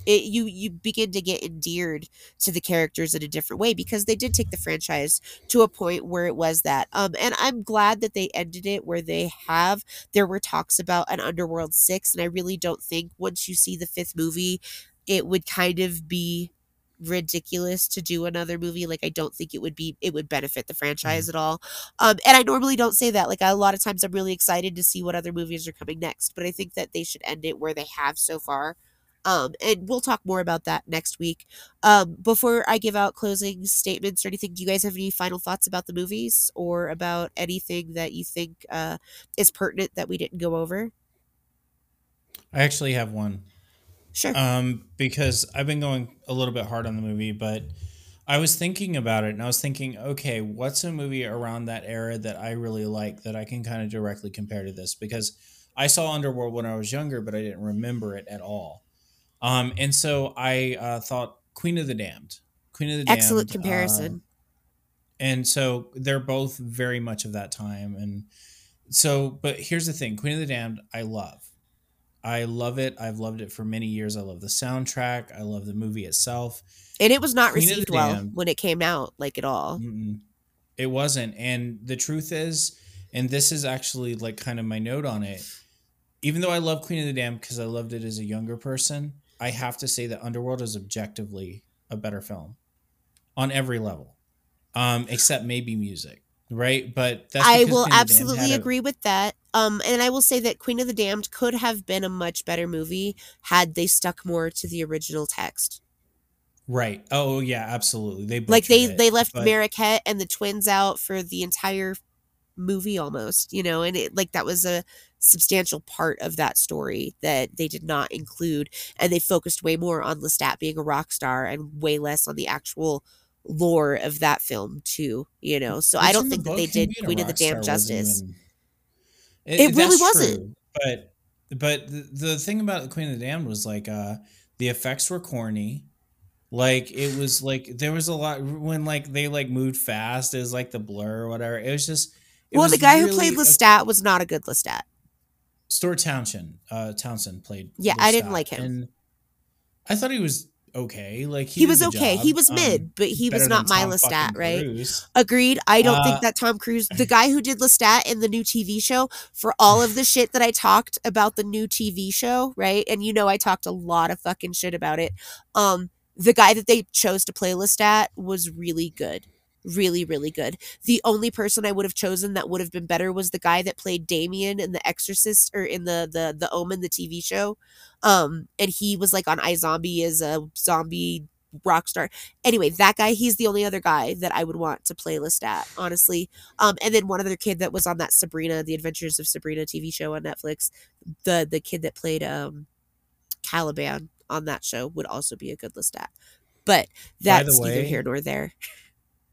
it, you you begin to get endeared to the characters in a different way because they did take the franchise to a point where it was that um and i'm glad that they ended it where they have. There were talks about an underworld 6 and i really don't think once you see the fifth movie it would kind of be ridiculous to do another movie. Like i don't think it would be it would benefit the franchise at all. Um and i normally don't say that. Like a lot of times i'm really excited to see what other movies are coming next but i think that they should end it where they have so far um, and we'll talk more about that next week. Um, before I give out closing statements or anything, do you guys have any final thoughts about the movies or about anything that you think uh, is pertinent that we didn't go over? I actually have one. Sure. Um, because I've been going a little bit hard on the movie, but I was thinking about it and I was thinking, okay, what's a movie around that era that I really like that I can kind of directly compare to this? Because I saw Underworld when I was younger, but I didn't remember it at all. Um, and so I uh, thought Queen of the Damned. Queen of the Damned. Excellent uh, comparison. and so they're both very much of that time. And so, but here's the thing Queen of the Damned, I love. I love it. I've loved it for many years. I love the soundtrack. I love the movie itself. And it was not Queen received well Damned. when it came out, like at all. It wasn't. And the truth is, and this is actually like kind of my note on it. Even though I love Queen of the Damned because I loved it as a younger person, I have to say that Underworld is objectively a better film on every level, um, except maybe music, right? But that's I will Queen of the Damned absolutely had a- agree with that. Um, and I will say that Queen of the Damned could have been a much better movie had they stuck more to the original text. Right. Oh yeah, absolutely. They like they it, they left but- Marquette and the twins out for the entire movie almost, you know, and it like that was a substantial part of that story that they did not include and they focused way more on Lestat being a rock star and way less on the actual lore of that film too, you know. So I don't in the think that book, they did being a Queen of the rock star Damned justice. even- It really wasn't. true, but but the, the thing about the Queen of the Damned was like uh the effects were corny. Like it was like there was a lot when like they like moved fast. It was like the blur or whatever. It was just. it well, the was guy who really played a- Lestat was not a good Lestat. Stuart Townsend. Uh, Townsend played. Yeah, I didn't like him. And I thought he was okay. Like he, He, was okay. job, He was um, mid, but he was not my Tom Lestat, right? Cruise. Agreed. I don't Uh, think that Tom Cruise, the guy who did Lestat in the new TV show, for all of the shit that I talked about the new TV show, right? And you know I talked a lot of fucking shit about it. Um, the guy that they chose to play Lestat was really good. Really, really good. The only person I would have chosen that would have been better was the guy that played Damien in The Exorcist or in the the the Omen, the TV show. Um, and he was like on iZombie as a zombie rock star anyway, that guy, he's the only other guy that I would want to play Lestat, honestly. Um, and then one other kid that was on that Sabrina, The Adventures of Sabrina TV show on Netflix, the the kid that played um Caliban on that show would also be a good Lestat. But that's neither here nor there.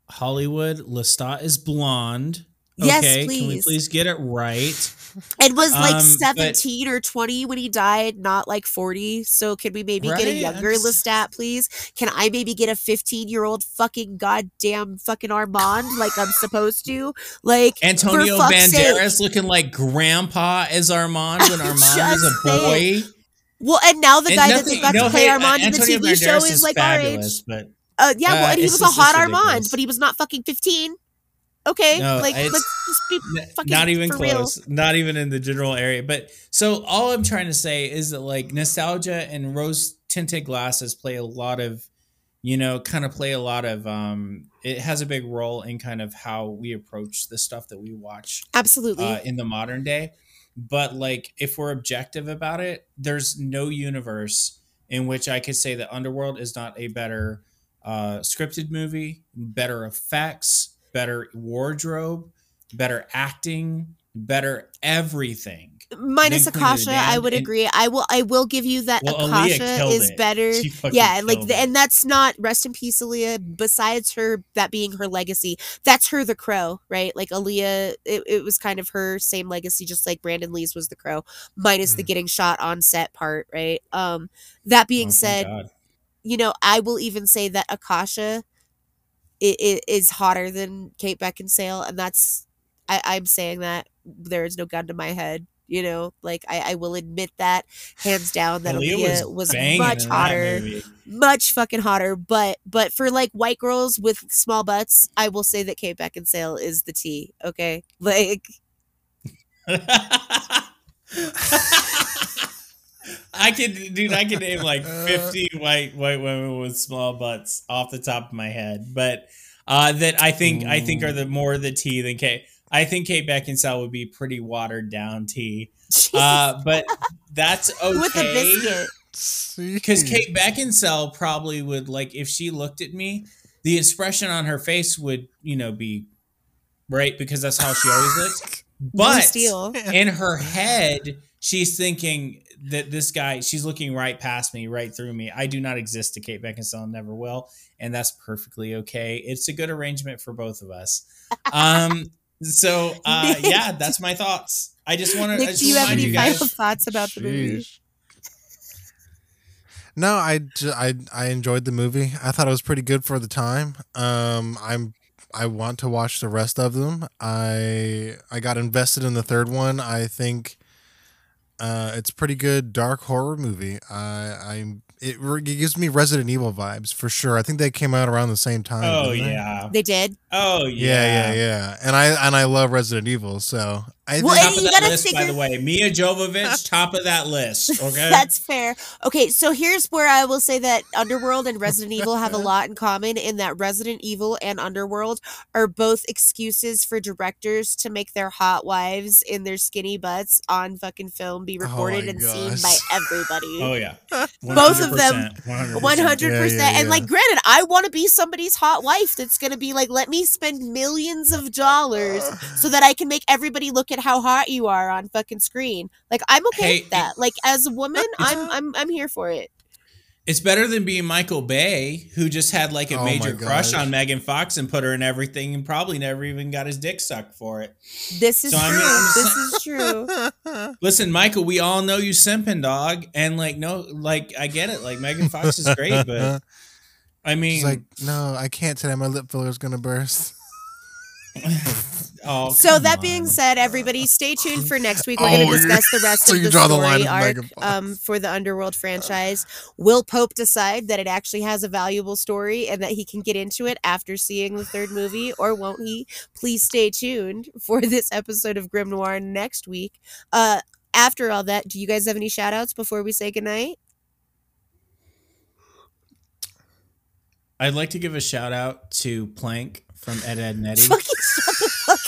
Hollywood Lestat is blonde. Yes, okay, can we please. please get it right? It was like Um, but- 17 or 20 when he died, not like 40. So can we maybe get a younger just- Lestat, please? Can I maybe get a 15 year old fucking goddamn fucking Armand like I'm supposed to? Like Antonio fuck's sake. Banderas looking like grandpa as Armand when Armand is a boy. saying. Well, and now the And guy that nothing- they got no to play uh, Armand in the Antonio TV show Banderas is like our age. but Uh, yeah, well, Uh, and he was a hot Armand, but he was not fucking 15. Okay, No, like let's just be fucking not even for real. close not even in the general area but so all i'm trying to say is that like nostalgia and rose tinted glasses play a lot of you know kind of play a lot of um it has a big role in kind of how we approach the stuff that we watch Absolutely. uh, in the modern day but like if we're objective about it there's no universe in which i could say that underworld is not a better uh, scripted movie better effects better wardrobe better acting better everything Minus then Queen of the Akasha, I would and- agree. I will. I will give you that Well, Akasha is it. better. Yeah, like, the, it. and that's not rest in peace, Aaliyah. Besides her, that being her legacy, that's her, the Crow, right? Like Aaliyah, it, it was kind of her same legacy, just like Brandon Lee's was the Crow, minus the Mm. getting shot on set part, right? Um, that being Oh, said. You know, I will even say that Akasha i- i- is hotter than Kate Beckinsale, and that's I, I'm saying that there is no gun to my head. You know, like I, I will admit that hands down that Aaliyah Aaliyah was, banging much hotter, much fucking hotter. But but for like white girls with small butts, I will say that Kate Beckinsale is the T. Okay, like I could, dude. I could name like fifty white white women with small butts off the top of my head, but uh, that I think I think are the more the T than Kate. I think Kate Beckinsale would be pretty watered down T, uh, but that's okay. with a biscuit. Because. Kate Beckinsale probably would like if she looked at me, the expression on her face would, you know, be right because that's how she always looks. But steel. in her head, she's thinking that this guy, she's looking right past me, right through me. I do not exist to Kate Beckinsale, and never will, and that's perfectly okay. It's a good arrangement for both of us. Um, so uh, yeah, that's my thoughts. I just want to. Nick, do you have any you final thoughts about the movie? No, I, ju- I I enjoyed the movie. I thought it was pretty good for the time. Um, I'm I want to watch the rest of them. I I got invested in the third one. I think Uh, it's a pretty good dark horror movie. I I'm it, it gives me Resident Evil vibes for sure. I think they came out around the same time. Oh didn't they? yeah. They did. Oh Yeah, yeah. yeah, yeah. And I and I love Resident Evil, so I Well, think and Top of you that gotta by figure- the way. Milla Jovovich, top of that list. Okay. That's fair. Okay, so here's where I will say that Underworld and Resident Evil have a lot in common in that Resident Evil and Underworld are both excuses for directors to make their hot wives in their skinny butts on fucking film be Oh recorded my and seen by everybody. oh yeah. Both of them, 100%, 100% Yeah, yeah, and like granted i want to be somebody's hot wife that's going to be like let me spend millions of dollars so that i can make everybody look at how hot you are on fucking screen like i'm okay Hey, with that like as a woman i'm i'm i'm here for it It's better than being Michael Bay, who just had like a Oh major crush on Megan Fox and put her in everything and probably never even got his dick sucked for it. this is So, I true I'm this is true Listen, Michael, we all know you simping, dog. And like, no, like, I get it. Like, Megan Fox is great, but I mean, She's like, no, I can't today. My lip filler's gonna burst. Oh, so come that being said everybody stay tuned for next week. We're Oh, going to discuss the rest so of the draw the line story arc Megan um, for the underworld franchise. Will pope decide that it actually has a valuable story and that he can get into it after seeing the third movie or won't he? Please stay tuned for this episode of grim noir next week. Uh after all that do you guys have any shout outs before we say goodnight? I'd like to give a shout out to Plank from Ed, Edd, and Eddy. fucking the fuck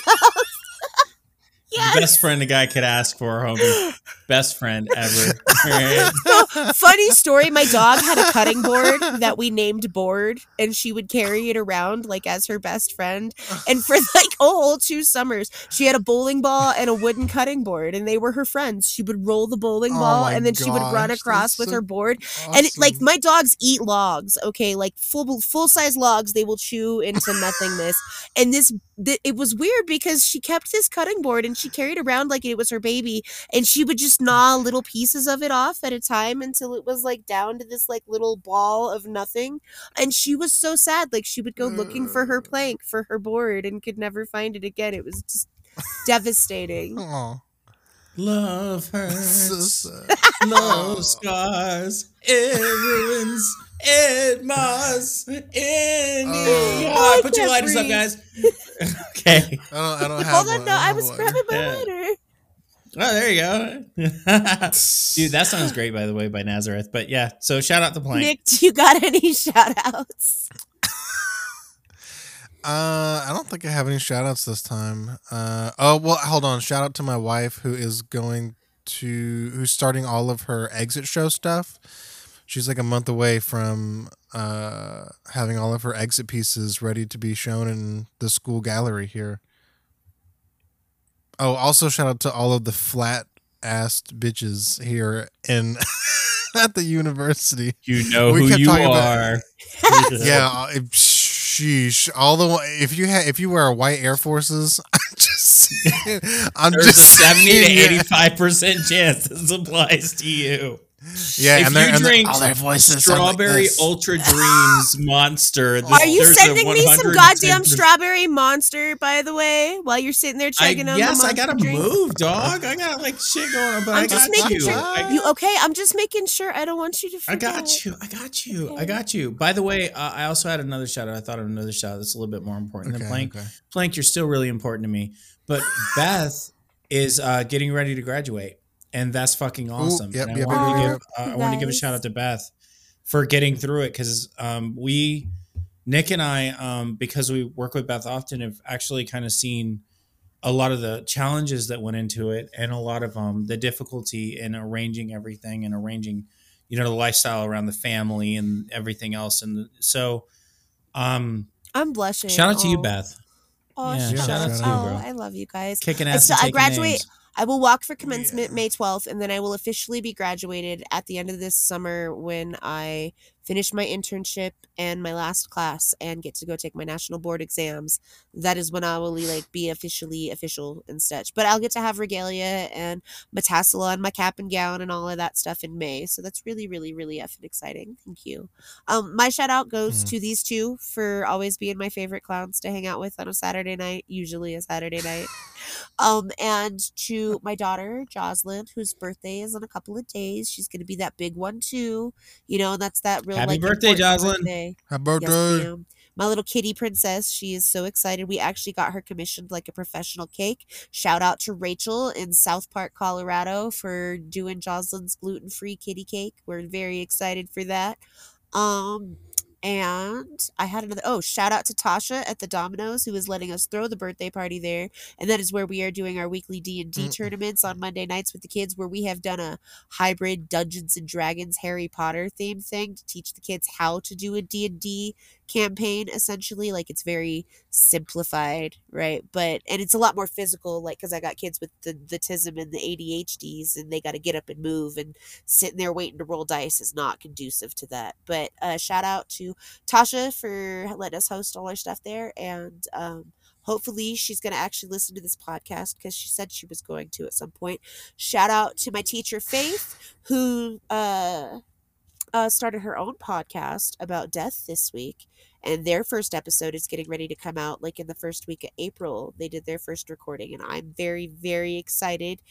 yes. Best friend a guy could ask for, homie. Best friend ever. funny story. My dog had a cutting board that we named board and she would carry it around like as her best friend. And for like a whole two summers she had a bowling ball and a wooden cutting board and they were her friends. She would roll the bowling Oh ball my and then she would run across with so her board. And it, like my dogs eat logs okay? Like full full size logs they will chew into nothingness. And this th- it was weird because she kept this cutting board and she carried around like it was her baby and she would just gnaw little pieces of it off at a time until it was like down to this like little ball of nothing and she was so sad like she would go looking for her mm. plank for her board and could never find it again it was just devastating Aw. Love So hurts. sad. Love scars. It ruins. It must end. Oh. Oh, I put your can't lighters up, guys. okay. I don't. I don't have. hold on one. no i don't was grabbing my Yeah. lighter Oh, there you go. Dude, that song's great, by the way, by Nazareth. But yeah, so shout out to Plank. nick do you got any shout outs Uh, I don't think I have any shout outs this time. Uh, oh well, hold on. Shout out to my wife who is going to who's starting all of her exit show stuff. She's like a month away from uh having all of her exit pieces ready to be shown in the school gallery here. Oh, also shout out to all of the flat assed bitches here in at the university. You know We who kept you talking are. about- yeah, uh, if, sheesh. All the if you ha- if you wear white Air Forces, I'm just saying, I'm There's just a 70 to saying, yeah. 85% chance this applies to you. Yeah, if and they're- you and drink all their voices sound like Strawberry. Ultra Dreams Monster, this, Are you sending me some goddamn strawberry monster, by the way, while you're sitting there I, chugging on yes, the I gotta drink? move, dog. I got like shit going on, but I'm I just got making you. sure I, you okay. I'm just making sure. I don't want you to. I got you. I got you. I got you. By the way, uh, I also had another shout out. I thought of another shout out that's a little bit more important Okay, than Plank. okay. Plank, you're still really important to me. But Beth is uh, getting ready to graduate, and that's fucking awesome. yep, and I yep, wanted to yep, give yep. uh, I wanted to give a shout out to Beth for getting through it because um, we, Nick and I, um, because we work with Beth often, have actually kind of seen a lot of the challenges that went into it and a lot of um, the difficulty in arranging everything and arranging you know the lifestyle around the family and everything else and so um I'm blushing. shout out to you Oh. beth Oh, Yeah, shut shout up. out to you, oh, bro. I love you guys. kicking I ass still- and I taking graduate- names. I will walk for commencement Yeah. May 12th, and then I will officially be graduated at the end of this summer when I finish my internship and my last class and get to go take my national board exams, that is when I will like be officially official and such. But I'll get to have regalia and my tassel on my cap and gown and all of that stuff in May. So that's really, really, really effing exciting. Thank you. Um, my shout out goes Mm. to these two for always being my favorite clowns to hang out with on a Saturday night, usually a Saturday night. Um, and to my daughter, Jocelyn, whose birthday is in a couple of days. She's gonna be that big one too. You know, that's that real Happy like birthday, Jocelyn. birthday. Happy birthday. ma'am. My little kitty princess, she is so excited. We actually got her commissioned like a professional cake. Shout out to Rachel in South Park, Colorado for doing Jocelyn's gluten free kitty cake. We're very excited for that. Um, and I had another oh, shout out to Tasha at the Domino's who is letting us throw the birthday party there. And that is where we are doing our weekly D and D tournaments on Monday nights with the kids, where we have done a hybrid Dungeons and Dragons Harry Potter theme thing to teach the kids how to do a D and D campaign. Essentially, like it's very simplified, right? But and it's a lot more physical, like because I got kids with the the tism and the ADHDs, and they got to get up and move, and sitting there waiting to roll dice is not conducive to that. But uh, shout out to Tasha for letting us host all our stuff there, and um, hopefully she's going to actually listen to this podcast because she said she was going to at some point. Shout out to my teacher Faith, who uh, uh, started her own podcast about death this week, and their first episode is getting ready to come out like in the first week of April. They did their first recording, and I'm very, very excited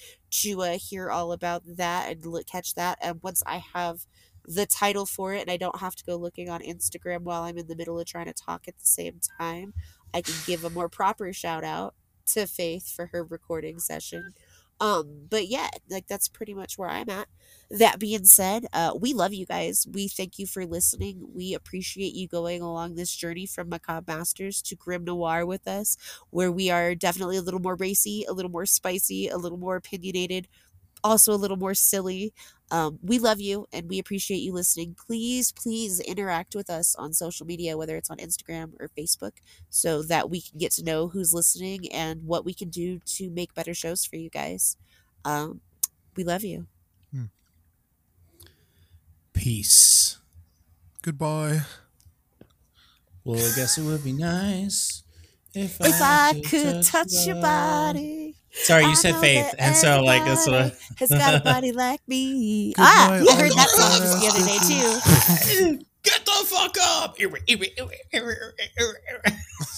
to uh, hear all about that and look, catch that. And once I have the title for it and I don't have to go looking on Instagram while I'm in the middle of trying to talk at the same time, I can give a more proper shout out to Faith for her recording session. Um, but yeah, like that's pretty much where I'm at. That being said, uh, we love you guys. We thank you for listening. We appreciate you going along this journey from Macabre Masters to Grim Noir with us, where we are definitely a little more racy, a little more spicy, a little more opinionated, also a little more silly. Um, we love you and we appreciate you listening. Please, please interact with us on social media, whether it's on Instagram or Facebook, so that we can get to know who's listening and what we can do to make better shows for you guys. Um, we love you. Peace. Goodbye. Well, I guess it would be nice if, If I could touch your body. Sorry, you I said faith, and so like that's what. everybody has got a body like me. Good ah, night, you heard that the song just the other day too. Get the fuck up!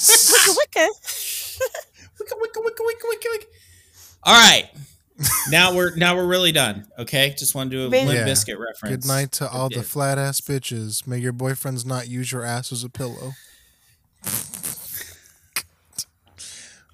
Wicka wicka. Wicka, wicka, wicka, wicka, wicka. All right, now we're now we're really done. Okay, just want to do a Really? Limp Yeah. Bizkit reference. Good night to all the flat ass bitches. May your boyfriends not use your ass as a pillow.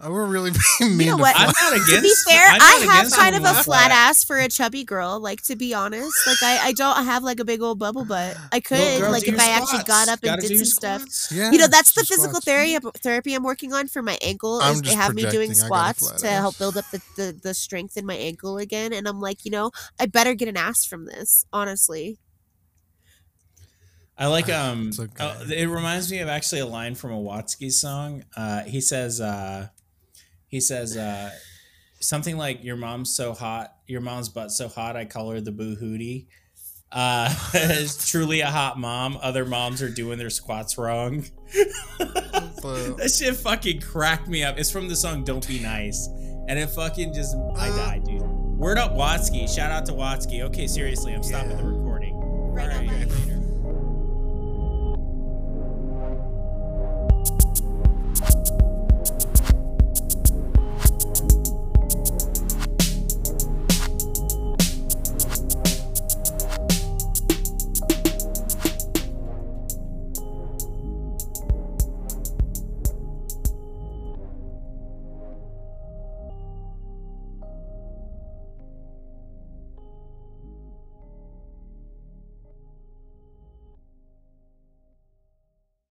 Oh, we're really being mean know to what? I'm not against. To be fair, I'm I have kind of a flat ass for a chubby girl. Like to be honest, like I, I don't have like a big old bubble butt. I could girl, like if your I actually got up and Gotta did your some stuff. Yeah, You know, that's the physical therapy therapy I'm working on for my ankle I'm is they just have me doing projecting. I got squats flat to ass. help build up the, the, the strength in my ankle again. And I'm like, you know, I better get an ass from this, honestly. I like um. It's okay. oh, it reminds me of actually a line from a Watsky song. Uh, he says, uh, he says uh, something like, "Your mom's so hot, your mom's butt so hot, I call her the boo hootie." Uh, is truly a hot mom. Other moms are doing their squats wrong. But- that shit fucking cracked me up. It's from the song "Don't Be Nice," and it fucking just I Uh. died, dude. Word up, Watsky. Shout out to Watsky. Okay, seriously, I'm stopping Yeah. the recording. Right All right, later.